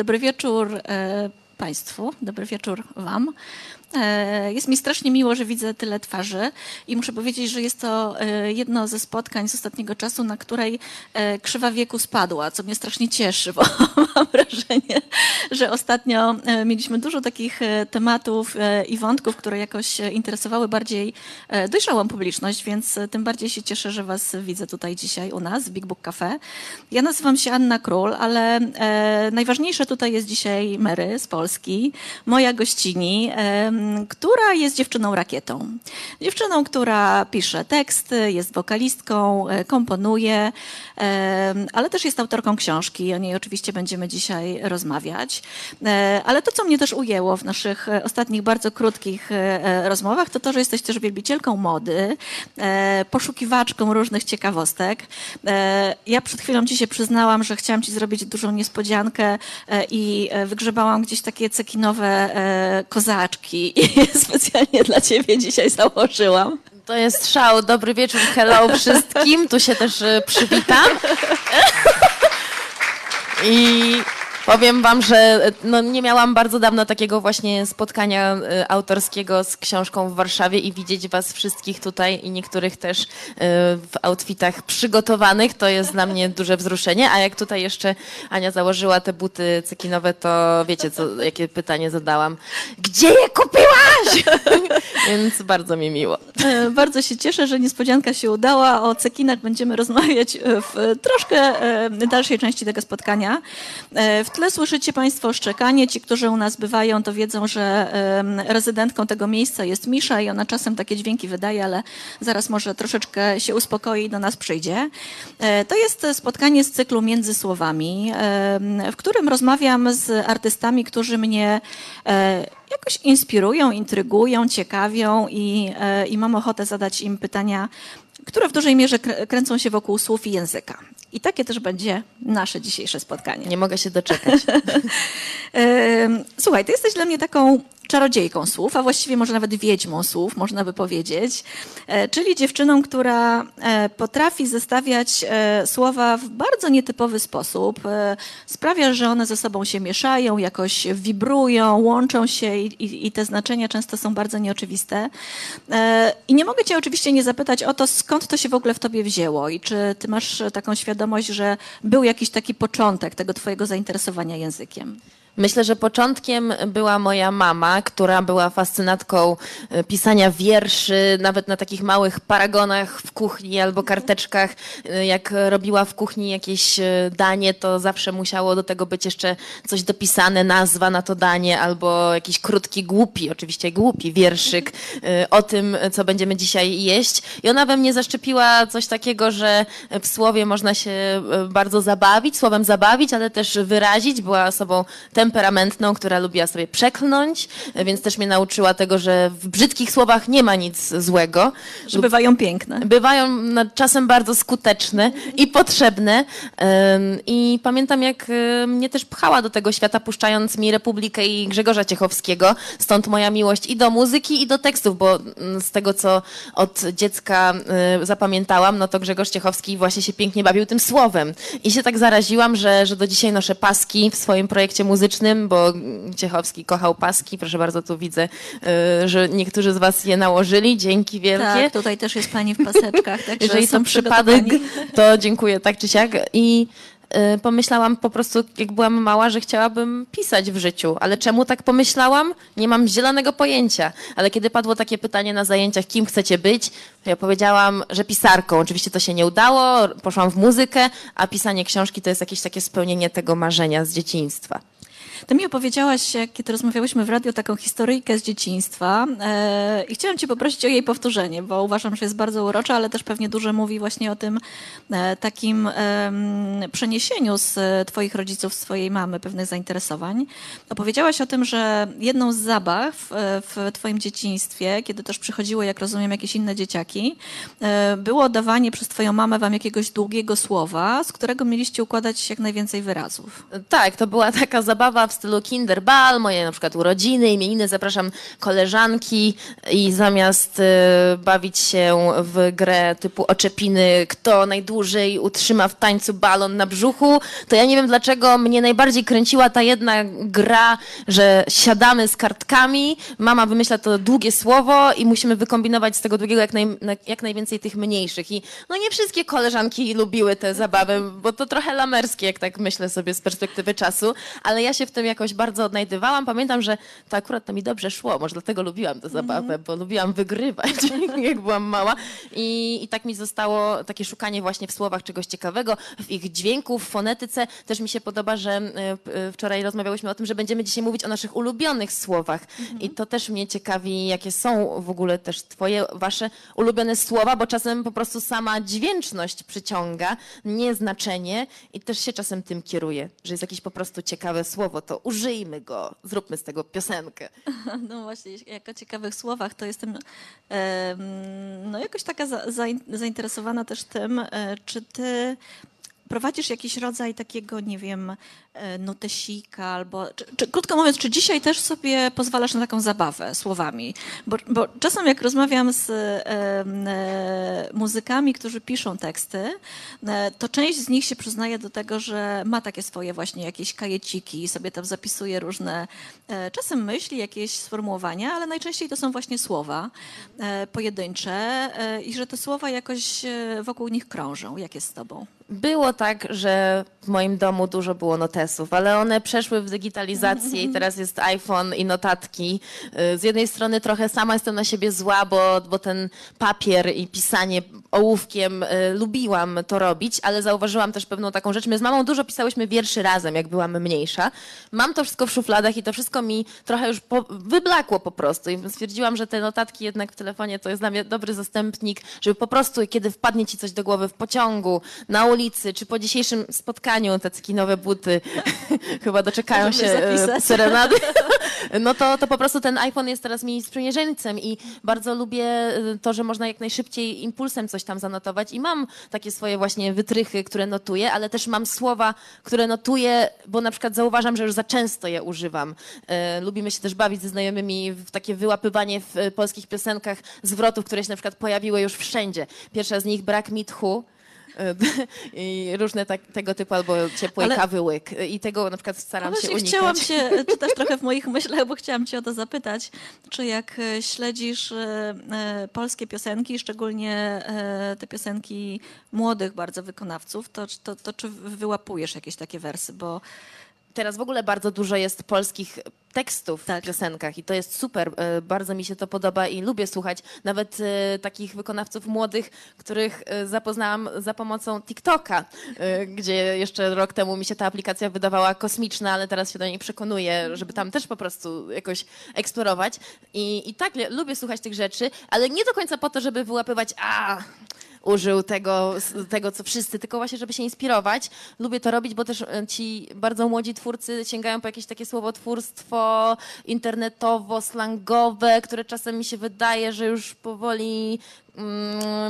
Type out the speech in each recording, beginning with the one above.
Dobry wieczór e, Państwu, dobry wieczór Wam. E, jest mi strasznie miło, że widzę tyle twarzy i muszę powiedzieć, że jest to e, jedno ze spotkań z ostatniego czasu, na której e, krzywa wieku spadła, co mnie strasznie cieszy, bo mam wrażenie, że ostatnio mieliśmy dużo takich tematów i wątków, które jakoś interesowały bardziej dojrzałą publiczność, więc tym bardziej się cieszę, że Was widzę tutaj dzisiaj u nas w Big Book Cafe. Ja nazywam się Anna Król, ale najważniejsze tutaj jest dzisiaj Mary z Polski, moja gościni która jest dziewczyną rakietą. Dziewczyną, która pisze teksty, jest wokalistką, e, komponuje, ale też jest autorką książki. O niej oczywiście będziemy dzisiaj rozmawiać. E, ale to, co mnie też ujęło w naszych e, ostatnich bardzo krótkich rozmowach, to to, że jesteś też wielbicielką mody, poszukiwaczką różnych ciekawostek. Ja przed chwilą ci się przyznałam, że chciałam ci zrobić dużą niespodziankę i wygrzebałam gdzieś takie cekinowe kozaczki i specjalnie dla ciebie dzisiaj założyłam. To jest szał. Dobry wieczór, hello wszystkim. Tu się też y, przywitam. I Powiem wam, że no, nie miałam bardzo dawno takiego właśnie spotkania y, autorskiego z książką w Warszawie i widzieć was wszystkich tutaj i niektórych też y, w outfitach przygotowanych, to jest dla mnie duże wzruszenie. A jak tutaj jeszcze Ania założyła te buty cekinowe, to wiecie, co, jakie pytanie zadałam. Gdzie je kupiłaś? Więc bardzo mi miło. E, bardzo się cieszę, że niespodzianka się udała. O cekinach będziemy rozmawiać w troszkę e, dalszej części tego spotkania. E, w tle słyszycie Państwo szczekanie. Ci, którzy u nas bywają, to wiedzą, że rezydentką tego miejsca jest Misza i ona czasem takie dźwięki wydaje, ale zaraz może troszeczkę się uspokoi i do nas przyjdzie. E, to jest spotkanie z cyklu Między Słowami, w którym rozmawiam z artystami, którzy mnie e, jakoś inspirują, intrygują, ciekawią i, e, i mam ochotę zadać im pytania, które w dużej mierze kręcą się wokół słów i języka. I takie też będzie nasze dzisiejsze spotkanie. Nie mogę się doczekać. Słuchaj, ty jesteś dla mnie taką czarodziejką słów, a właściwie może nawet wiedźmą słów, można by powiedzieć, e, czyli dziewczyną, która e, potrafi zestawiać e, słowa w bardzo nietypowy sposób. Sprawia, że one ze sobą się mieszają, jakoś wibrują, łączą się i, i, i te znaczenia często są bardzo nieoczywiste. I nie mogę cię oczywiście nie zapytać o to, skąd to się w ogóle w tobie wzięło i czy ty masz taką świadomość, że był jakiś taki początek tego twojego zainteresowania językiem? Myślę, że początkiem była moja mama, która była fascynatką e, pisania wierszy, nawet na takich małych paragonach w kuchni albo karteczkach. E, jak robiła w kuchni jakieś e, danie, to zawsze musiało do tego być jeszcze coś dopisane, nazwa na to danie, albo jakiś krótki, głupi, oczywiście głupi wierszyk o tym, co będziemy dzisiaj jeść. I ona we mnie zaszczepiła coś takiego, że w słowie można się bardzo zabawić, słowem zabawić, ale też wyrazić. Była osobą temperamentną, która lubiła sobie przeklnąć, więc też mnie nauczyła tego, że w brzydkich słowach nie ma nic złego. Że bywają piękne. Bywają czasem bardzo skuteczne i potrzebne. I pamiętam, jak mnie też pchała do tego świata, puszczając mi Republikę i Grzegorza Ciechowskiego. Stąd moja miłość i do muzyki, i do tekstów, bo z tego, co od dziecka zapamiętałam, no to Grzegorz Ciechowski właśnie się pięknie bawił tym słowem. I się tak zaraziłam, że, że do dzisiaj noszę paski w swoim projekcie muzycznym muzycznym, bo Ciechowski kochał paski. Proszę bardzo, tu widzę, y, że niektórzy z was je nałożyli. Dzięki wielkie. Tak, tutaj też jest pani w paseczkach. Tak Jeżeli to przypadek, to dziękuję tak czy siak. I y, pomyślałam po prostu, jak byłam mała, że chciałabym pisać w życiu. Ale czemu tak pomyślałam? Nie mam zielonego pojęcia. Ale kiedy padło takie pytanie na zajęciach, kim chcecie być, ja powiedziałam, że pisarką. Oczywiście to się nie udało, poszłam w muzykę, a pisanie książki to jest jakieś takie spełnienie tego marzenia z dzieciństwa. Ty mi opowiedziałaś, kiedy rozmawiałyśmy w radiu, taką historyjkę z dzieciństwa e, i chciałam cię poprosić o jej powtórzenie, bo uważam, że jest bardzo urocza, ale też pewnie dużo mówi właśnie o tym e, takim e, przeniesieniu z twoich rodziców, z twojej mamy pewnych zainteresowań. Opowiedziałaś o tym, że jedną z zabaw e, w twoim dzieciństwie, kiedy też przychodziły, jak rozumiem, jakieś inne dzieciaki, e, było dawanie przez twoją mamę wam jakiegoś długiego słowa, z którego mieliście układać jak najwięcej wyrazów. Tak, to była taka zabawa w stylu Kinderball, moje na przykład urodziny, imieniny, zapraszam koleżanki i zamiast y, bawić się w grę typu oczepiny, kto najdłużej utrzyma w tańcu balon na brzuchu, to ja nie wiem dlaczego mnie najbardziej kręciła ta jedna gra, że siadamy z kartkami, mama wymyśla to długie słowo i musimy wykombinować z tego długiego jak, naj, jak najwięcej tych mniejszych. I no nie wszystkie koleżanki lubiły te zabawy, bo to trochę lamerskie, jak tak myślę sobie z perspektywy czasu, ale ja się w tym jakoś bardzo odnajdywałam. Pamiętam, że to akurat to mi dobrze szło, może dlatego lubiłam tę zabawę, bo lubiłam wygrywać, jak byłam mała. I, I tak mi zostało takie szukanie właśnie w słowach czegoś ciekawego, w ich dźwięku, w fonetyce. Też mi się podoba, że e, wczoraj rozmawiałyśmy o tym, że będziemy dzisiaj mówić o naszych ulubionych słowach. I to też mnie ciekawi, jakie są w ogóle też twoje, wasze ulubione słowa, bo czasem po prostu sama dźwięczność przyciąga, nie znaczenie i też się czasem tym kieruje, że jest jakieś po prostu ciekawe słowo, to użyjmy go, zróbmy z tego piosenkę. No właśnie, jak o ciekawych słowach, to jestem no jakoś taka zainteresowana też tym, e, czy ty prowadzisz jakiś rodzaj takiego, nie wiem, e, notesika albo, czy, czy, krótko mówiąc, czy dzisiaj też sobie pozwalasz na taką zabawę słowami? Bo, bo czasem jak rozmawiam z e, e, muzykami, którzy piszą teksty, e, to część z nich się przyznaje do tego, że ma takie swoje właśnie jakieś kajeciki i sobie tam zapisuje różne e, czasem myśli, jakieś sformułowania, ale najczęściej to są właśnie słowa e, pojedyncze i że te słowa jakoś wokół nich krążą. Jak jest z tobą? Było tak, że w moim domu dużo było notesów, ale one przeszły w digitalizację i teraz jest iPhone i notatki. Y, z jednej strony trochę sama jestem na siebie zła, bo, bo ten papier i pisanie ołówkiem y, lubiłam to robić, ale zauważyłam też pewną taką rzecz. My z mamą dużo pisałyśmy wierszy razem, jak byłam mniejsza. Mam to wszystko w szufladach i to wszystko mi trochę już po, wyblakło po prostu. I stwierdziłam, że te notatki jednak w telefonie to jest dla mnie dobry zastępnik, żeby po prostu, kiedy wpadnie ci coś do głowy w pociągu, na ulicy, ulicy, czy po dzisiejszym spotkaniu te nowe buty chyba doczekają się e, serenady, no to, to po prostu ten iPhone jest teraz mi sprzymierzeńcem i bardzo lubię e, to, że można jak najszybciej impulsem coś tam zanotować i mam takie swoje właśnie wytrychy, które notuję, ale też mam słowa, które notuję, bo na przykład zauważam, że już za często je używam. E, lubimy się też bawić ze znajomymi w takie wyłapywanie w polskich piosenkach zwrotów, które się na przykład pojawiły już wszędzie. Pierwsza z nich brak mi tchu, i różne tak, tego typu albo ciepłej Ale... kawy łyk. I tego na przykład staram się unikać. Chciałam się, czy też trochę w moich myślach, bo chciałam cię o to zapytać, czy jak e, śledzisz e, e, polskie piosenki, szczególnie te piosenki młodych bardzo wykonawców, to, to, to czy wyłapujesz jakieś takie wersy, bo teraz w ogóle bardzo dużo jest polskich tekstów tak. w piosenkach i to jest super. E, bardzo mi się to podoba i lubię słuchać nawet e, takich wykonawców młodych, których e, zapoznałam za pomocą TikToka, gdzie jeszcze rok temu mi się ta aplikacja wydawała kosmiczna, ale teraz się do niej przekonuję, żeby tam też po prostu jakoś eksplorować. I, i tak lubię słuchać tych rzeczy, ale nie do końca po to, żeby wyłapywać, a użył tego, tego, co wszyscy, tylko właśnie, żeby się inspirować. Lubię to robić, bo też e, ci bardzo młodzi twórcy sięgają po jakieś takie słowotwórstwo internetowo-slangowe, które czasem mi się wydaje, że już powoli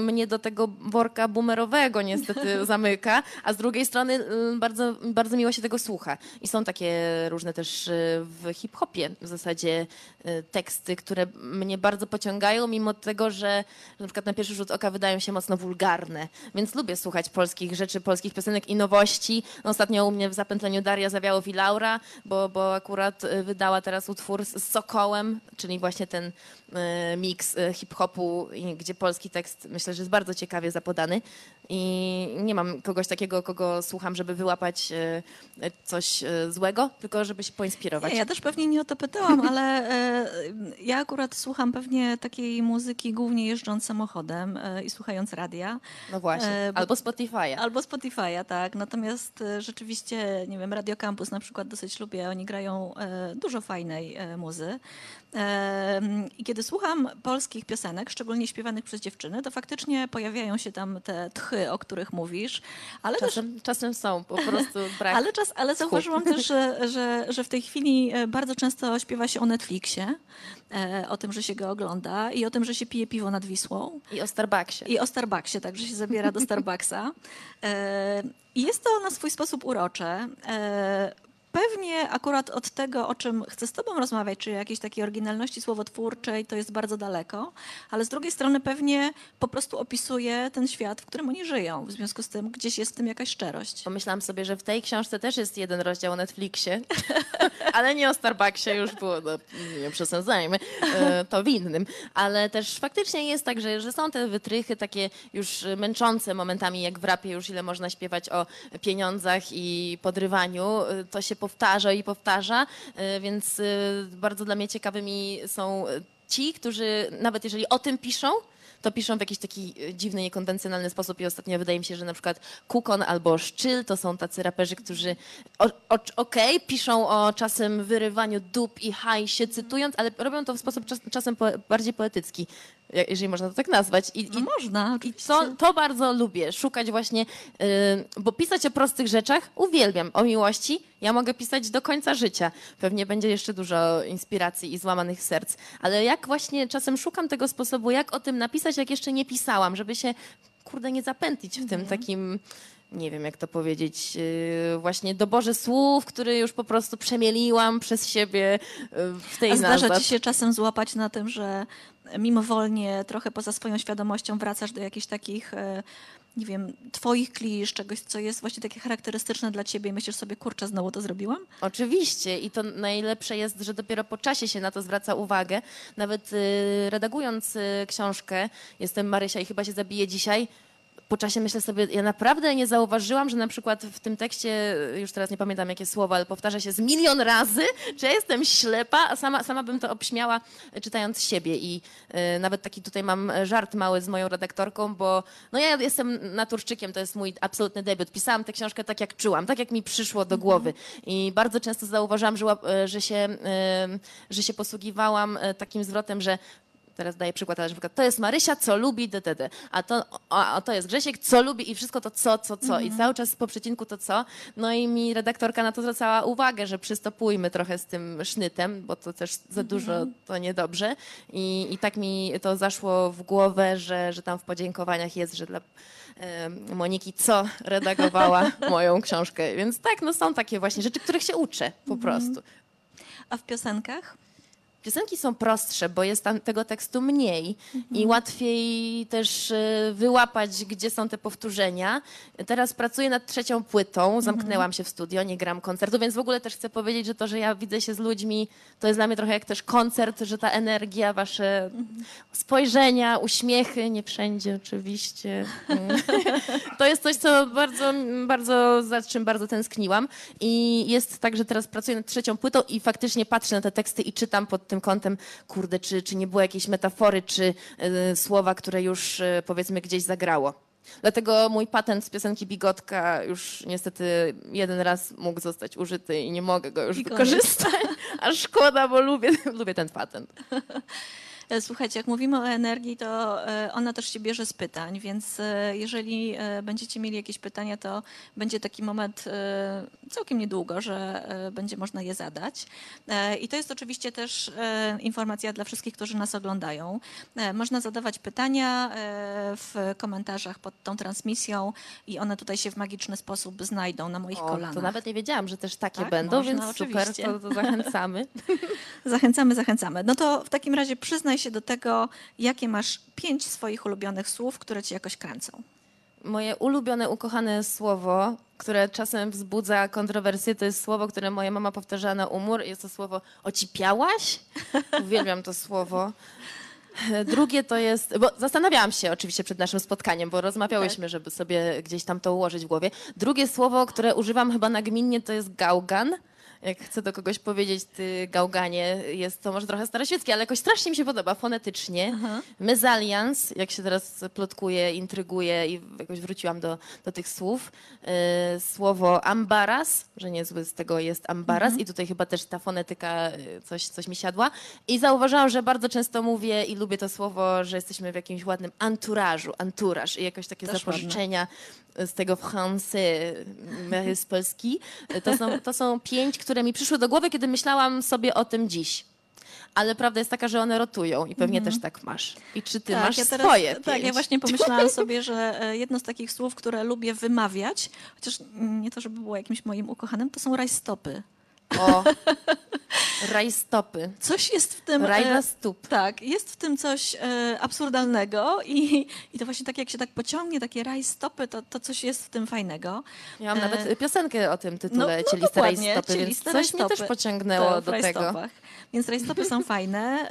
mnie do tego worka boomerowego niestety zamyka, a z drugiej strony mm, bardzo, bardzo miło się tego słucha. I są takie różne też y, w hip-hopie w zasadzie y, teksty, które mnie bardzo pociągają, mimo tego, że na przykład na pierwszy rzut oka wydają się mocno wulgarne. Więc lubię słuchać polskich rzeczy, polskich piosenek i nowości. No, ostatnio u mnie w zapętleniu Daria Zawiałow i Laura, bo, bo akurat y, wydała teraz utwór z Sokołem, czyli właśnie ten miks hip-hopu, gdzie polski tekst myślę, że jest bardzo ciekawie zapodany. i nie mam kogoś takiego, kogo słucham, żeby wyłapać e, coś e, złego, tylko żeby się poinspirować. Nie, ja też pewnie nie o to pytałam, ale e, ja akurat słucham pewnie takiej muzyki głównie jeżdżąc samochodem i słuchając radia. No właśnie, bo- albo Spotify'a. Albo Spotify'a, tak. Natomiast rzeczywiście, nie wiem, Radio Campus na przykład dosyć lubię. Oni grają dużo fajnej muzy. I kiedy słucham polskich piosenek, szczególnie śpiewanych przez dziewczyny, to faktycznie pojawiają się tam te tchy, o których mówisz. Ale też Czasem, czasem są, po prostu brak. ale, czas, ale zauważyłam też, że, że, że w tej chwili e, bardzo często śpiewa się o Netflixie, e, o tym, że się go ogląda i o tym, że się pije piwo nad Wisłą. I o Starbucksie. I o Starbucksie, także się zabiera do Starbucksa. E, I jest to na swój sposób urocze. Pewnie akurat od tego, o czym chcę z Tobą rozmawiać, czyli jakiejś takiej oryginalności słowotwórczej, to jest bardzo daleko, ale z drugiej strony pewnie po prostu opisuje ten świat, w którym oni żyją. W związku z tym gdzieś jest w tym jakaś szczerość. Pomyślałam sobie, że w tej książce też jest jeden rozdział o Netflixie, ale nie o Starbucksie, już było, no, nie przesadzajmy, e, to w innym. Ale też faktycznie jest tak, że, że są te wytrychy takie już męczące momentami, jak w rapie już ile można śpiewać o pieniądzach i podrywaniu. E, To się powtarza i powtarza, e, więc e, bardzo dla mnie ciekawymi są ci, którzy nawet jeżeli o tym piszą, to piszą w jakiś taki dziwny, niekonwencjonalny sposób i ostatnio wydaje mi się, że na przykład Kukon albo Szczyl to są tacy raperzy, którzy okej, piszą o czasem wyrywaniu dup i hajsie, cytując, ale robią to w sposób czas, czasem po, bardziej poetycki, jeżeli można to tak nazwać. I, No i, można, i to, to bardzo lubię, szukać właśnie, yy, bo pisać o prostych rzeczach uwielbiam. O miłości ja mogę pisać do końca życia. Pewnie będzie jeszcze dużo inspiracji i złamanych serc. Ale jak właśnie czasem szukam tego sposobu, jak o tym napisać, jak jeszcze nie pisałam, żeby się, kurde, nie zapętlić w tym takim... Nie wiem, jak to powiedzieć, yy, właśnie doborze słów, który już po prostu przemieliłam przez siebie yy, w tej A zdarza ci się czasem złapać na tym, że mimowolnie, trochę poza swoją świadomością wracasz do jakichś takich, e, nie wiem, twoich klisz, czegoś, co jest właśnie takie charakterystyczne dla ciebie i myślisz sobie, kurczę, znowu to zrobiłam? Oczywiście i to najlepsze jest, że dopiero po czasie się na to zwraca uwagę. Nawet y, redagując y, książkę, jestem Marysia i chyba się zabiję dzisiaj. Po czasie myślę sobie, ja naprawdę nie zauważyłam, że na przykład w tym tekście, y, już teraz nie pamiętam jakie słowo, ale powtarza się z milion razy, że ja jestem ślepa, a sama, sama bym to obśmiała y, czytając siebie. I y, nawet taki tutaj mam żart mały z moją redaktorką, bo no ja jestem naturszczykiem, to jest mój absolutny debiut. Pisałam tę książkę tak, jak czułam, tak, jak mi przyszło do głowy. I bardzo często zauważyłam, że, że, się, y, że się posługiwałam e, takim zwrotem, że teraz daję przykład, ale na przykład to jest Marysia, co lubi, DDD, a to, a, a to jest Grzesiek, co lubi i wszystko to co, co, co i cały czas po przecinku to co. No i mi redaktorka na to zwracała uwagę, że przystopujmy trochę z tym sznytem, bo to też za dużo, to niedobrze I, i tak mi to zaszło w głowę, że, że tam w podziękowaniach jest, że dla Moniki, co redagowała moją książkę. Więc tak, no są takie właśnie rzeczy, których się uczę po prostu. A w piosenkach? Piosenki są prostsze, bo jest tam tego tekstu mniej i łatwiej też e, wyłapać, gdzie są te powtórzenia. Teraz pracuję nad trzecią płytą, zamknęłam się w studio, nie gram koncertu, więc w ogóle też chcę powiedzieć, że to, że ja widzę się z ludźmi, to jest dla mnie trochę jak też koncert, że ta energia, wasze spojrzenia, uśmiechy, nie wszędzie oczywiście. To jest coś, co bardzo, bardzo, za czym bardzo tęskniłam. I jest tak, że teraz pracuję nad trzecią płytą i faktycznie patrzę na te teksty i czytam pod tym kątem, kurde, czy, czy nie było jakiejś metafory, czy y, słowa, które już y, powiedzmy gdzieś zagrało. Dlatego mój patent z piosenki Bigotka już niestety jeden raz mógł zostać użyty i nie mogę go już wykorzystać. A szkoda, bo lubię, lubię ten patent. E, Słuchajcie, jak mówimy o energii, to e, ona też się bierze z pytań, więc e, jeżeli będziecie mieli jakieś pytania, to będzie taki moment całkiem niedługo, że będzie można je zadać. I to jest oczywiście też informacja dla wszystkich, którzy nas oglądają. Można zadawać pytania w komentarzach pod tą transmisją i one tutaj się w magiczny sposób znajdą na moich O, kolanach. to nawet nie wiedziałam, że też takie Tak, będą, można, więc super, oczywiście. to, to zachęcamy. Zachęcamy, zachęcamy. No to w takim razie przyznaj się do tego, jakie masz pięć swoich ulubionych słów, które ci jakoś kręcą. Moje ulubione, ukochane słowo, które czasem wzbudza kontrowersje, to jest słowo, które moja mama powtarzała na umór. Jest to słowo ocipiałaś. Uwielbiam to słowo. Drugie to jest, bo zastanawiałam się oczywiście przed naszym spotkaniem, bo rozmawiałyśmy, żeby sobie gdzieś tam to ułożyć w głowie. Drugie słowo, które używam chyba nagminnie, to jest gałgan. Jak chcę do kogoś powiedzieć, ty gałganie, jest to może trochę staroświeckie, ale jakoś strasznie mi się podoba fonetycznie. Mezalians, jak się teraz plotkuje, intryguje i jakoś wróciłam do, do tych słów. E, słowo ambaras, że niezły z tego jest ambaras i tutaj chyba też ta fonetyka e, coś, coś mi siadła. I zauważyłam, że bardzo często mówię i lubię to słowo, że jesteśmy w jakimś ładnym anturażu, anturaż i jakoś takie Też zapożyczenia z tego français e, z Polski. To są, to są pięć, które mi przyszły do głowy, kiedy myślałam sobie o tym dziś. Ale prawda jest taka, że one rotują i pewnie też tak masz. I czy ty masz ja teraz- swoje Tak, pięć? ja właśnie pomyślałam sobie, że e, jedno z takich słów, które lubię wymawiać, chociaż mm, nie to, żeby było jakimś moim ukochanym, to są rajstopy. O, rajstopy. Coś jest w tym... e, Rajda stóp. Tak, jest w tym coś e, absurdalnego i, i to właśnie tak jak się tak pociągnie, takie rajstopy, to, to coś jest w tym fajnego. Ja mam E, nawet piosenkę o tym tytule, no, no cieliste rajstopy, więc coś mnie też pociągnęło To do tego. Więc rajstopy są fajne.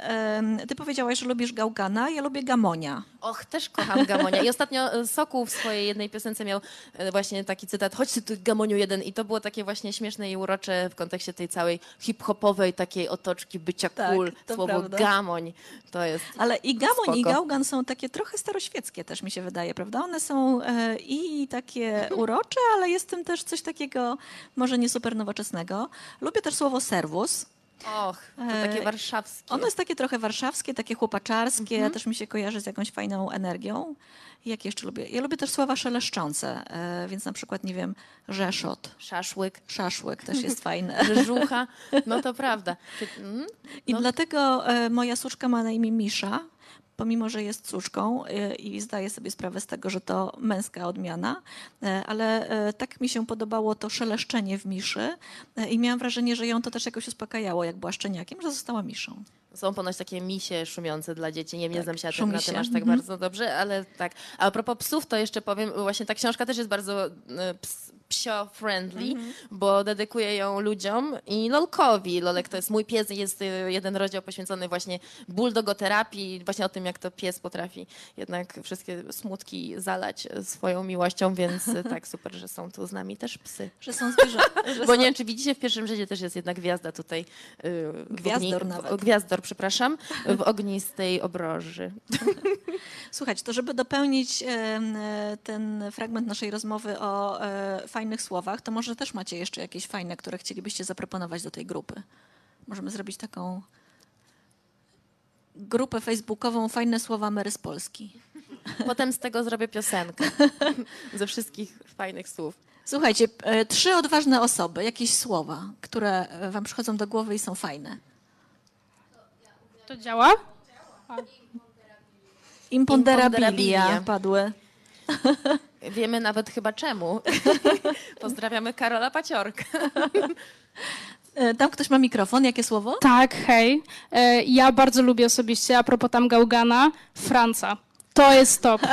Ty powiedziałaś, że lubisz gałgana, ja lubię gamonia. Och, też kocham Gamonia. I ostatnio e, Sokół w swojej jednej piosence miał e, właśnie taki cytat, chodź ty tu Gamoniu jeden i to było takie właśnie śmieszne i urocze w kontekście tej całej hip-hopowej takiej otoczki bycia Tak, cool. Słowo prawda. gamoń to jest... Ale i gamoń, i Spoko. gałgan są takie trochę staroświeckie też mi się wydaje, prawda? One są e, i takie urocze, ale jest w tym też coś takiego może nie super nowoczesnego. Lubię też słowo serwus. Och, to E, takie warszawskie. Ono jest takie trochę warszawskie, takie chłopaczarskie, Mhm. też mi się kojarzy z jakąś fajną energią. I Jak jeszcze lubię? Ja lubię też słowa szeleszczące, e, więc na przykład, nie wiem, rzeszot, Szaszłyk, szaszłyk też jest fajne. rzeżucha, no to prawda. Ty, mm? I No. dlatego e, moja córka ma na imię Misza, pomimo, że jest córką e, i zdaję sobie sprawę z tego, że to męska odmiana, e, ale e, tak mi się podobało to szeleszczenie w Miszy i miałam wrażenie, że ją to też jakoś uspokajało, jak była szczeniakiem, że została Miszą. Są ponoć takie misie szumiące dla dzieci. Nie, nie Tak, znam się na tym, aż tak Mhm. bardzo dobrze, ale tak. A, propos psów, to jeszcze powiem, właśnie ta książka też jest bardzo ps, psio-friendly, Mhm. bo dedykuję ją ludziom i Lolkowi. Lolek to jest mój pies i jest e, jeden rozdział poświęcony właśnie bulldogoterapii, właśnie o tym, jak to pies potrafi jednak wszystkie smutki zalać swoją miłością, więc e, tak, super, że są tu z nami też psy. Że są zwierzęta. Bo są... nie wiem, czy widzicie, w pierwszym rzędzie też jest jedna gwiazda tutaj. y, Gwiazdor ogni- nawet. W, gwiazdor, przepraszam, w ognistej obroży. Słuchajcie, to żeby dopełnić e, ten fragment naszej rozmowy o e, fajnych słowach, to może też macie jeszcze jakieś fajne, które chcielibyście zaproponować do tej grupy. Możemy zrobić taką grupę facebookową Fajne Słowa Mary z Polski. Potem z tego zrobię piosenkę. Ze wszystkich fajnych słów. Słuchajcie, e, trzy odważne osoby, jakieś słowa, które e, wam przychodzą do głowy i są fajne. To działa? Imponderabilia Imponderabilia. padły. Wiemy nawet chyba czemu. Pozdrawiamy Karola Paciorka. E, Tam ktoś ma mikrofon, jakie słowo? Tak, hej. E, Ja bardzo lubię osobiście, a propos tam Gałgana, Franca. To jest top.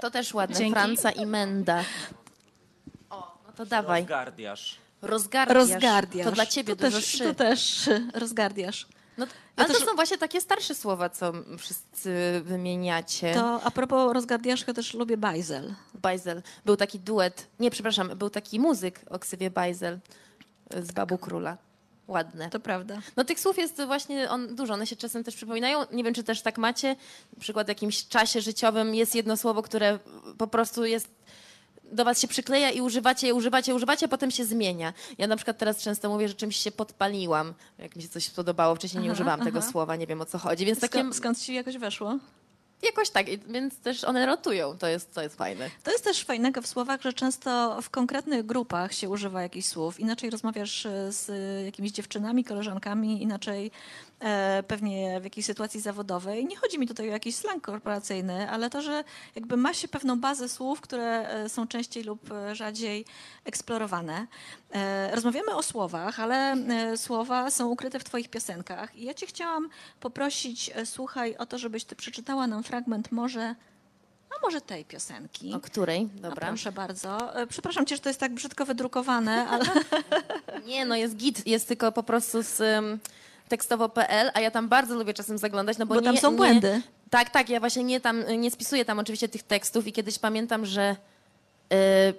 To też ładne. Dzięki. Franca i Menda. O, no to dawaj. Rozgardiasz. Rozgardiasz. Rozgardiasz. To dla ciebie to dużo też, szy. To też rozgardiasz. Ja ale też- to są właśnie takie starsze słowa, co wszyscy wymieniacie. To a propos rozgardiaszka też lubię bajzel. Bajzel. Był taki duet, nie, przepraszam, był taki muzyk o ksywie Bajzel z Babu Króla. Ładne. To prawda. No tych słów jest właśnie on, dużo, one się czasem też przypominają. Nie wiem, czy też tak macie. Na przykład w jakimś czasie życiowym jest jedno słowo, które po prostu jest do was się przykleja i używacie, używacie, używacie, a potem się zmienia. Ja na przykład teraz często mówię, że czymś się podpaliłam, jak mi się coś podobało. Wcześniej nie Aha, używałam tego aha. słowa, nie wiem o co chodzi. Więc takie, Skąd, ci jakoś weszło? jakoś tak, więc też one rotują, to jest, to jest fajne. To jest też fajnego w słowach, że często w konkretnych grupach się używa jakichś słów. Inaczej rozmawiasz e, z e, jakimiś dziewczynami, koleżankami, inaczej pewnie w jakiejś sytuacji zawodowej. Nie chodzi mi tutaj o jakiś slang korporacyjny, ale to, że jakby ma się pewną bazę słów, które e, są częściej lub e, rzadziej eksplorowane. E, rozmawiamy o słowach, ale e, słowa są ukryte w Twoich piosenkach. I ja Cię chciałam poprosić, e, słuchaj, o to, żebyś Ty przeczytała nam fragment może. A może tej piosenki? O której? A Dobra. proszę bardzo. E, Przepraszam cię, że to jest tak brzydko wydrukowane, ale Nie, no jest git, jest tylko po prostu z, tekstowo.pl, a ja tam bardzo lubię czasem zaglądać, no bo, Bo tam nie, są nie, błędy. Tak, tak, ja właśnie nie tam, nie spisuję tam oczywiście tych tekstów i kiedyś pamiętam, że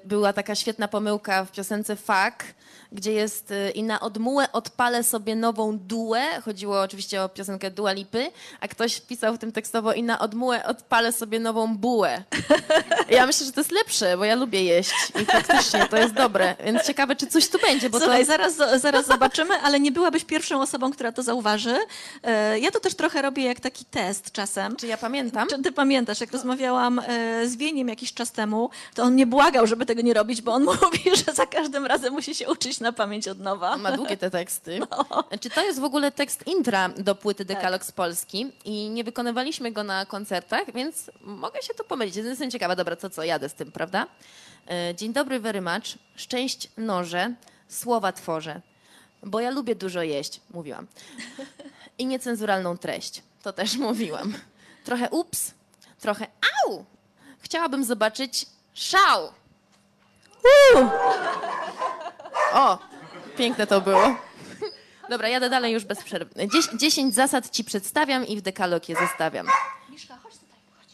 była taka świetna pomyłka w piosence Fak, gdzie jest y, i na odmułę odpalę sobie nową duę. Chodziło oczywiście o piosenkę Dua Lipy, a ktoś wpisał w tym tekstowo i na odmułę odpalę sobie nową bułę. Ja myślę, że to jest lepsze, bo ja lubię jeść i faktycznie to jest dobre. Więc ciekawe, czy coś tu będzie, bo Słuchaj, to... zaraz, zaraz zobaczymy, ale nie byłabyś pierwszą osobą, która to zauważy. E, Ja to też trochę robię jak taki test czasem. Czy ja pamiętam? Czy ty pamiętasz, jak rozmawiałam e, z Wieniem jakiś czas temu, to on mnie błagał, żeby tego nie robić, bo on mówi, że za każdym razem musi się uczyć na pamięć od nowa. Ma długie te teksty. Czy to jest w ogóle tekst intra do płyty Tak. Dekalog z Polski i nie wykonywaliśmy go na koncertach, więc mogę się tu pomylić. Jestem ciekawa, dobra, co co, jadę z tym, prawda? E, Dzień dobry, very much. Szczęść noże, słowa tworzę. Bo ja lubię dużo jeść, mówiłam. I niecenzuralną treść, to też mówiłam. Trochę ups, trochę au. Chciałabym zobaczyć szał. O, piękne to było. Dobra, jadę dalej już bez przerwy. Dzies- dziesięć zasad ci przedstawiam i w dekalog je zostawiam. Miszka, chodź tutaj, chodź.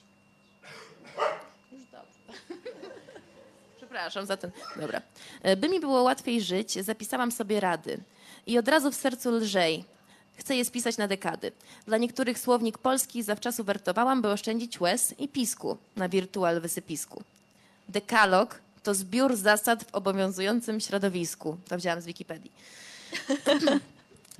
Już dobrze. Przepraszam za ten. Dobra. E, By mi było łatwiej żyć, zapisałam sobie rady. I od razu w sercu lżej. Chcę je spisać na dekady. Dla niektórych słownik polski zawczasu wertowałam, by oszczędzić łez i pisku na wirtual wysypisku. Dekalog to zbiór zasad w obowiązującym środowisku. To wzięłam z Wikipedii.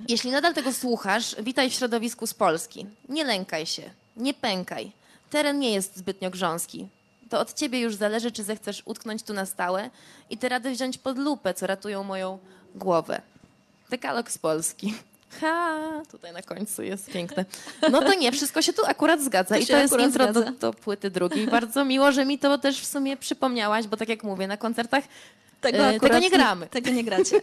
Jeśli nadal tego słuchasz, witaj w środowisku z Polski. Nie lękaj się, nie pękaj. Teren nie jest zbytnio grząski. To od ciebie już zależy, czy zechcesz utknąć tu na stałe i te rady wziąć pod lupę, co ratują moją głowę. Dekalog z Polski. Ha, tutaj na końcu jest piękne. No to nie, wszystko się tu akurat zgadza. To I to jest intro do, do płyty drugiej. Bardzo miło, że mi to też w sumie przypomniałaś, bo tak jak mówię, na koncertach Tego, E, tego nie gramy. Tego nie gracie.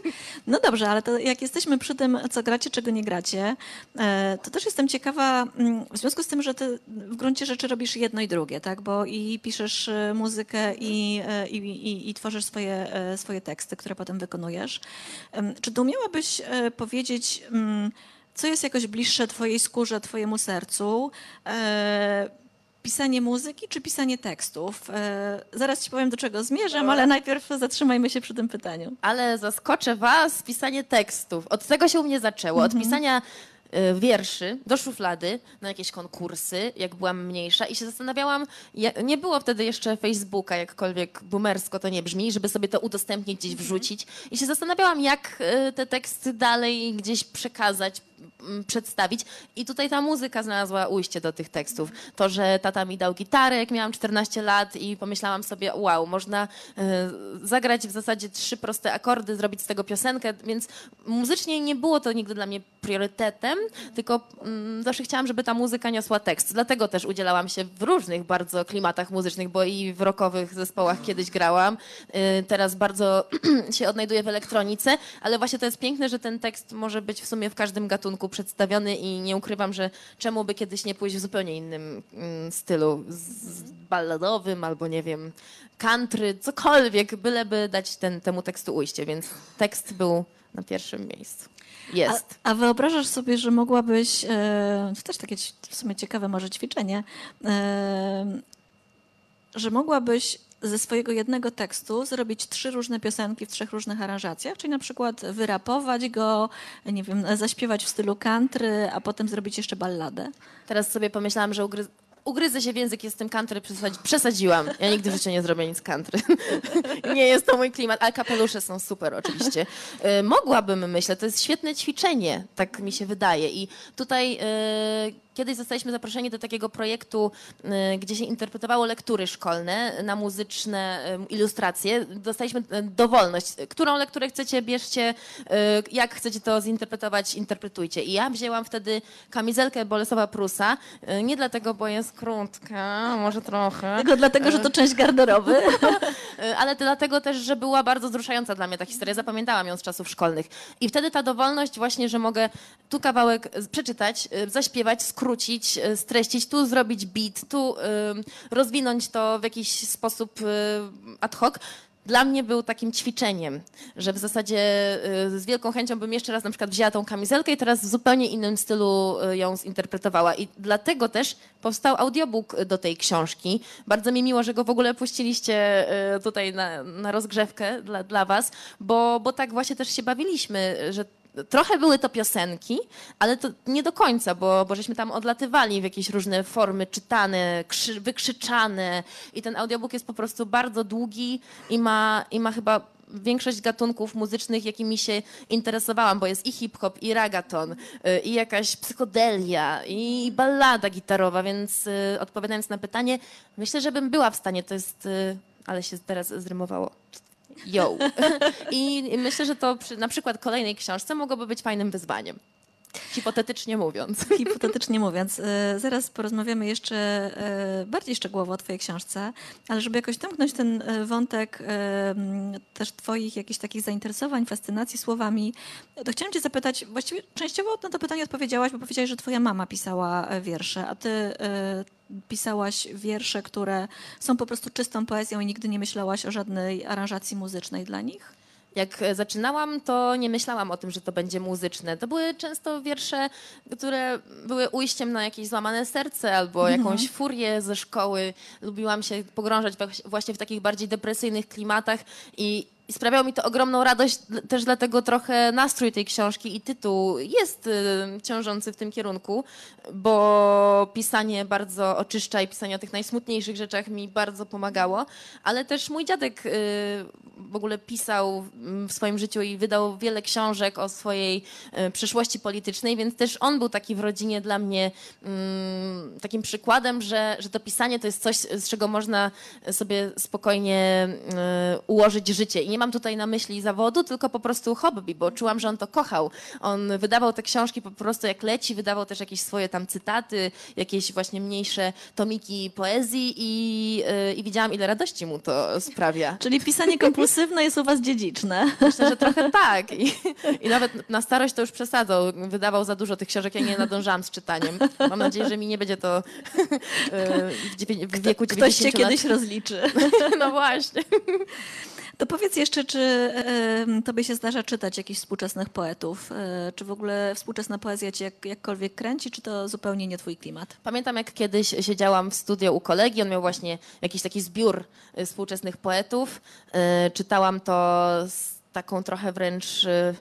No dobrze, ale to jak jesteśmy przy tym, co gracie, czego nie gracie, e, to też jestem ciekawa, mm, w związku z tym, że ty w gruncie rzeczy robisz jedno i drugie, tak? Bo i piszesz e, muzykę i, i, i, i tworzysz swoje, swoje teksty, które potem wykonujesz. Czy ty umiałabyś powiedzieć, mm, co jest jakoś bliższe twojej skórze, twojemu sercu? E, Pisanie muzyki czy pisanie tekstów? E, zaraz ci powiem, do czego zmierzam, ale najpierw zatrzymajmy się przy tym pytaniu. Ale zaskoczę was, pisanie tekstów. Od tego się u mnie zaczęło. Od pisania y, wierszy do szuflady na jakieś konkursy, jak byłam mniejsza i się zastanawiałam, ja, nie było wtedy jeszcze Facebooka, jakkolwiek boomersko to nie brzmi, żeby sobie to udostępnić, gdzieś wrzucić. I się zastanawiałam, jak y, te teksty dalej gdzieś przekazać, przedstawić. I tutaj ta muzyka znalazła ujście do tych tekstów. To, że tata mi dał gitarę, jak miałam 14 lat i pomyślałam sobie, wow, można y, zagrać w zasadzie trzy proste akordy, zrobić z tego piosenkę, więc muzycznie nie było to nigdy dla mnie priorytetem, tylko mm, zawsze chciałam, żeby ta muzyka niosła tekst. Dlatego też udzielałam się w różnych bardzo klimatach muzycznych, bo i w rockowych zespołach kiedyś grałam. Y, teraz bardzo się odnajduję w elektronice, ale właśnie to jest piękne, że ten tekst może być w sumie w każdym gatunku przedstawiony i nie ukrywam, że czemu by kiedyś nie pójść w zupełnie innym mm, stylu, z, balladowym albo nie wiem, country, cokolwiek, byleby dać ten, temu tekstu ujście, więc tekst był na pierwszym miejscu. Jest. A, a wyobrażasz sobie, że mogłabyś, e, to też takie w sumie ciekawe może ćwiczenie, e, że mogłabyś ze swojego jednego tekstu zrobić trzy różne piosenki w trzech różnych aranżacjach, czyli na przykład wyrapować go, nie wiem, zaśpiewać w stylu country, a potem zrobić jeszcze balladę. Teraz sobie pomyślałam, że ugry... ugryzę się w język, jestem country, przesadzi... przesadziłam. Ja nigdy w życiu nie zrobię nic country. nie jest to mój klimat, ale kapelusze są super oczywiście. Y, mogłabym, myślę, to jest świetne ćwiczenie, tak mi się wydaje. I tutaj y, kiedyś zostaliśmy zaproszeni do takiego projektu, y, gdzie się interpretowało lektury szkolne na muzyczne ilustracje. Dostaliśmy y, dowolność. Którą lekturę chcecie, bierzcie. y, Jak chcecie to zinterpretować, interpretujcie. I ja wzięłam wtedy kamizelkę Bolesowa Prusa. Nie dlatego, bo jest krótka, może trochę. Tylko dlatego, że to część garderoby. Ale dlatego też, że była bardzo wzruszająca dla mnie ta historia. Zapamiętałam ją z czasów szkolnych. I wtedy ta dowolność właśnie, że mogę tu kawałek przeczytać, zaśpiewać, skrócić, y, streścić, tu zrobić beat, tu y, rozwinąć to w jakiś sposób y, ad hoc. dla mnie był takim ćwiczeniem, że w zasadzie z wielką chęcią bym jeszcze raz na przykład wzięła tą kamizelkę i teraz w zupełnie innym stylu ją zinterpretowała. I dlatego też powstał audiobook do tej książki. Bardzo mi miło, że go w ogóle puściliście tutaj na, na rozgrzewkę dla, dla was, bo, bo tak właśnie też się bawiliśmy, że Trochę były to piosenki, ale to nie do końca, bo, bo żeśmy tam odlatywali w jakieś różne formy, czytane, krzy, wykrzyczane i ten audiobook jest po prostu bardzo długi i ma, i ma chyba większość gatunków muzycznych, jakimi się interesowałam, bo jest i hip-hop, i ragaton, y, i jakaś psychodelia, i ballada gitarowa, więc y, odpowiadając na pytanie, myślę, że bym była w stanie, to jest, y, ale się teraz zrymowało, yo. I myślę, że to przy na przykład kolejnej książce mogłoby być fajnym wyzwaniem. Hipotetycznie mówiąc. Hipotetycznie mówiąc. E, zaraz porozmawiamy jeszcze e, bardziej szczegółowo o Twojej książce, ale żeby jakoś domknąć ten e, wątek też Twoich jakichś takich zainteresowań, fascynacji słowami, to chciałam Cię zapytać, właściwie częściowo na to pytanie odpowiedziałaś, bo powiedziałaś, że Twoja mama pisała wiersze, a Ty pisałaś wiersze, które są po prostu czystą poezją i nigdy nie myślałaś o żadnej aranżacji muzycznej dla nich? Jak e, zaczynałam, to nie myślałam o tym, że to będzie muzyczne. To były często wiersze, które były ujściem na jakieś złamane serce albo mhm. jakąś furię ze szkoły. Lubiłam się pogrążać właśnie w takich bardziej depresyjnych klimatach i i sprawiało mi to ogromną radość, też dlatego trochę nastrój tej książki i tytuł jest y, ciążący w tym kierunku, bo pisanie bardzo oczyszcza i pisanie o tych najsmutniejszych rzeczach mi bardzo pomagało, ale też mój dziadek y, w ogóle pisał w swoim życiu i wydał wiele książek o swojej y, przeszłości politycznej, więc też on był taki w rodzinie dla mnie mm, takim przykładem, że, że to pisanie to jest coś, z czego można sobie spokojnie ułożyć życie. I nie mam tutaj na myśli zawodu, tylko po prostu hobby, bo czułam, że on to kochał. On wydawał te książki po prostu jak leci, wydawał też jakieś swoje tam cytaty, jakieś właśnie mniejsze tomiki poezji i, yy, i widziałam, ile radości mu to sprawia. Czyli pisanie kompulsywne jest u was dziedziczne. Myślę, że trochę tak. I, I nawet na starość to już przesadzał. Wydawał za dużo tych książek, ja nie nadążałam z czytaniem. Mam nadzieję, że mi nie będzie to yy, w, wieku 90 Ktoś cię kiedyś rozliczy. No właśnie. To powiedz jeszcze, czy tobie się zdarza czytać jakichś współczesnych poetów? Y, czy w ogóle współczesna poezja cię jak, jakkolwiek kręci, czy to zupełnie nie twój klimat? Pamiętam, jak kiedyś siedziałam w studio u kolegi, on miał właśnie jakiś taki zbiór y, współczesnych poetów. Y, czytałam to z taką trochę wręcz... Y,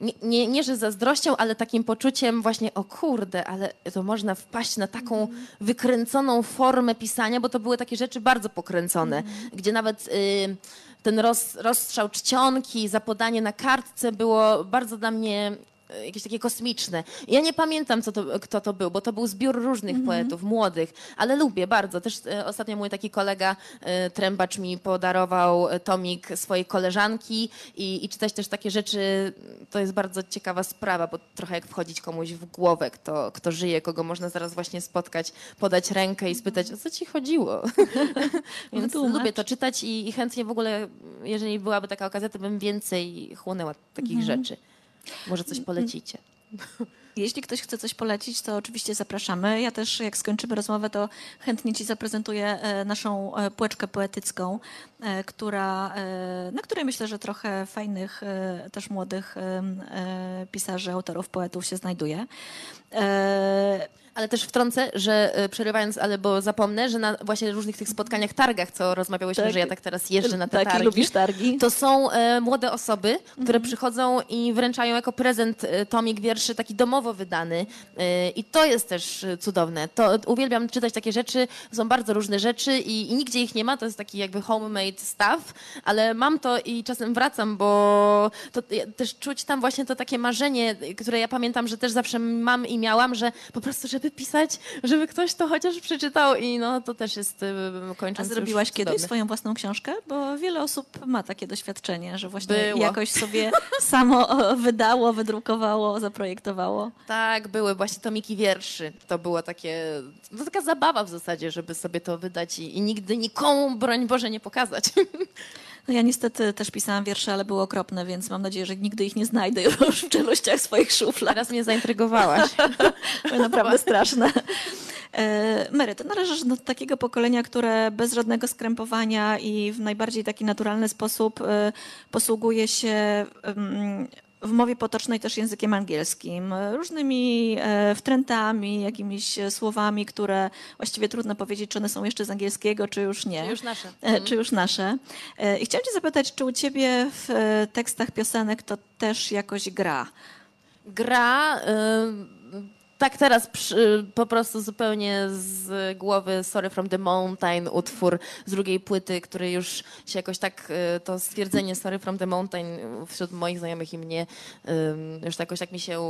nie, nie, nie, że zazdrością, ale takim poczuciem właśnie, o kurde, ale to można wpaść na taką wykręconą formę pisania, bo to były takie rzeczy bardzo pokręcone, mm. gdzie nawet y, ten roz, rozstrzał czcionki, zapodanie na kartce było bardzo dla mnie jakieś takie kosmiczne. Ja nie pamiętam, co to, kto to był, bo to był zbiór różnych mm -hmm. poetów, młodych, ale lubię bardzo. Też e, ostatnio mój taki kolega e, Trębacz mi podarował tomik swojej koleżanki i, i, czytać też takie rzeczy, to jest bardzo ciekawa sprawa, bo trochę jak wchodzić komuś w głowę, kto, kto żyje, kogo można zaraz właśnie spotkać, podać rękę i spytać, o co ci chodziło? Więc lubię to czytać i, i, chętnie w ogóle, jeżeli byłaby taka okazja, to bym więcej chłonęła takich mm -hmm. rzeczy. Może coś polecicie. Jeśli ktoś chce coś polecić, to oczywiście zapraszamy. Ja też, jak skończymy rozmowę, to chętnie Ci zaprezentuję e, naszą e, płeczkę poetycką, e, która, na której myślę, że trochę fajnych, też młodych pisarzy, autorów, poetów się znajduje. Ale też wtrącę, że e, przerywając, ale bo zapomnę, że na właśnie różnych tych spotkaniach, targach, co rozmawiałyśmy, tak. że ja tak teraz jeżdżę na te tak, targi. lubisz targi. To są e, młode osoby, które mhm. przychodzą i wręczają jako prezent e, tomik wierszy taki domowo wydany. E, I to jest też e, cudowne. To uwielbiam czytać takie rzeczy. Są bardzo różne rzeczy i, i nigdzie ich nie ma. To jest taki jakby homemade stuff, ale mam to i czasem wracam, bo to też czuć tam właśnie to takie marzenie, które ja pamiętam, że też zawsze mam i miałam, że po prostu, żeby pisać, żeby ktoś to chociaż przeczytał i no to też jest y, kończąc A zrobiłaś kiedyś swoją własną książkę? Bo wiele osób ma takie doświadczenie, że właśnie Było. jakoś sobie samo wydało, wydrukowało, zaprojektowało. Tak, były właśnie tomiki wierszy. To było takie, to taka zabawa w zasadzie, żeby sobie to wydać i, i nigdy nikomu, broń Boże, nie pokazać. No ja niestety też pisałam wiersze, ale były okropne, więc mam nadzieję, że nigdy ich nie znajdę już w czeluściach swoich szuflad. Teraz mnie zaintrygowałaś. były naprawdę straszne. E, Mary, ty należysz do takiego pokolenia, które bez żadnego skrępowania i w najbardziej taki naturalny sposób e, posługuje się w mowie potocznej też językiem angielskim, różnymi e, wtrętami, jakimiś e, słowami, które właściwie trudno powiedzieć, czy one są jeszcze z angielskiego, czy już nie. Czy już nasze. E, Czy już nasze. I chciałam cię zapytać, czy u ciebie w tekstach piosenek to też jakoś gra? gra. y, tak teraz przy, po prostu zupełnie z głowy Sorry from the Mountain, utwór z drugiej płyty, który już się jakoś tak, y, to stwierdzenie Sorry from the Mountain wśród moich znajomych i mnie już jakoś tak mi się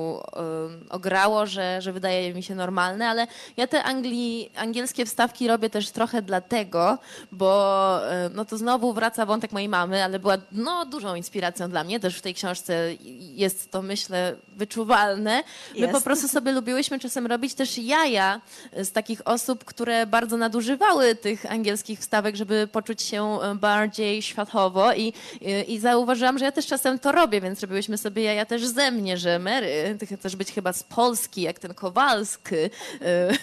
ograło, że, że wydaje mi się normalne, ale ja te Angli, angielskie wstawki robię też trochę dlatego, bo y, no to znowu wraca wątek mojej mamy, ale była no, dużą inspiracją dla mnie, też w tej książce jest to myślę wyczuwalne. My Jest. po prostu sobie lubiłyśmy czasem robić też jaja z takich osób, które bardzo nadużywały tych angielskich wstawek, żeby poczuć się e, bardziej światowo i, i, i zauważyłam, że ja też czasem to robię, więc robiłyśmy sobie jaja też ze mnie, że Mary, ty chcesz być chyba z Polski, jak ten Kowalski, e,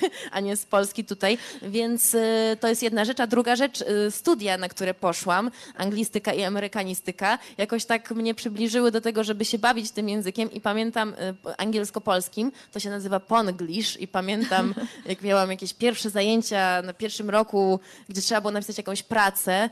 a nie z Polski tutaj, więc e, to jest jedna rzecz, a druga rzecz, e, studia, na które poszłam, anglistyka i amerykanistyka, jakoś tak mnie przybliżyły do tego, żeby się bawić tym językiem. I pamiętam e, angielsko-polskim, to się nazywa Ponglish i pamiętam, jak miałam jakieś pierwsze zajęcia na pierwszym roku, gdzie trzeba było napisać jakąś pracę.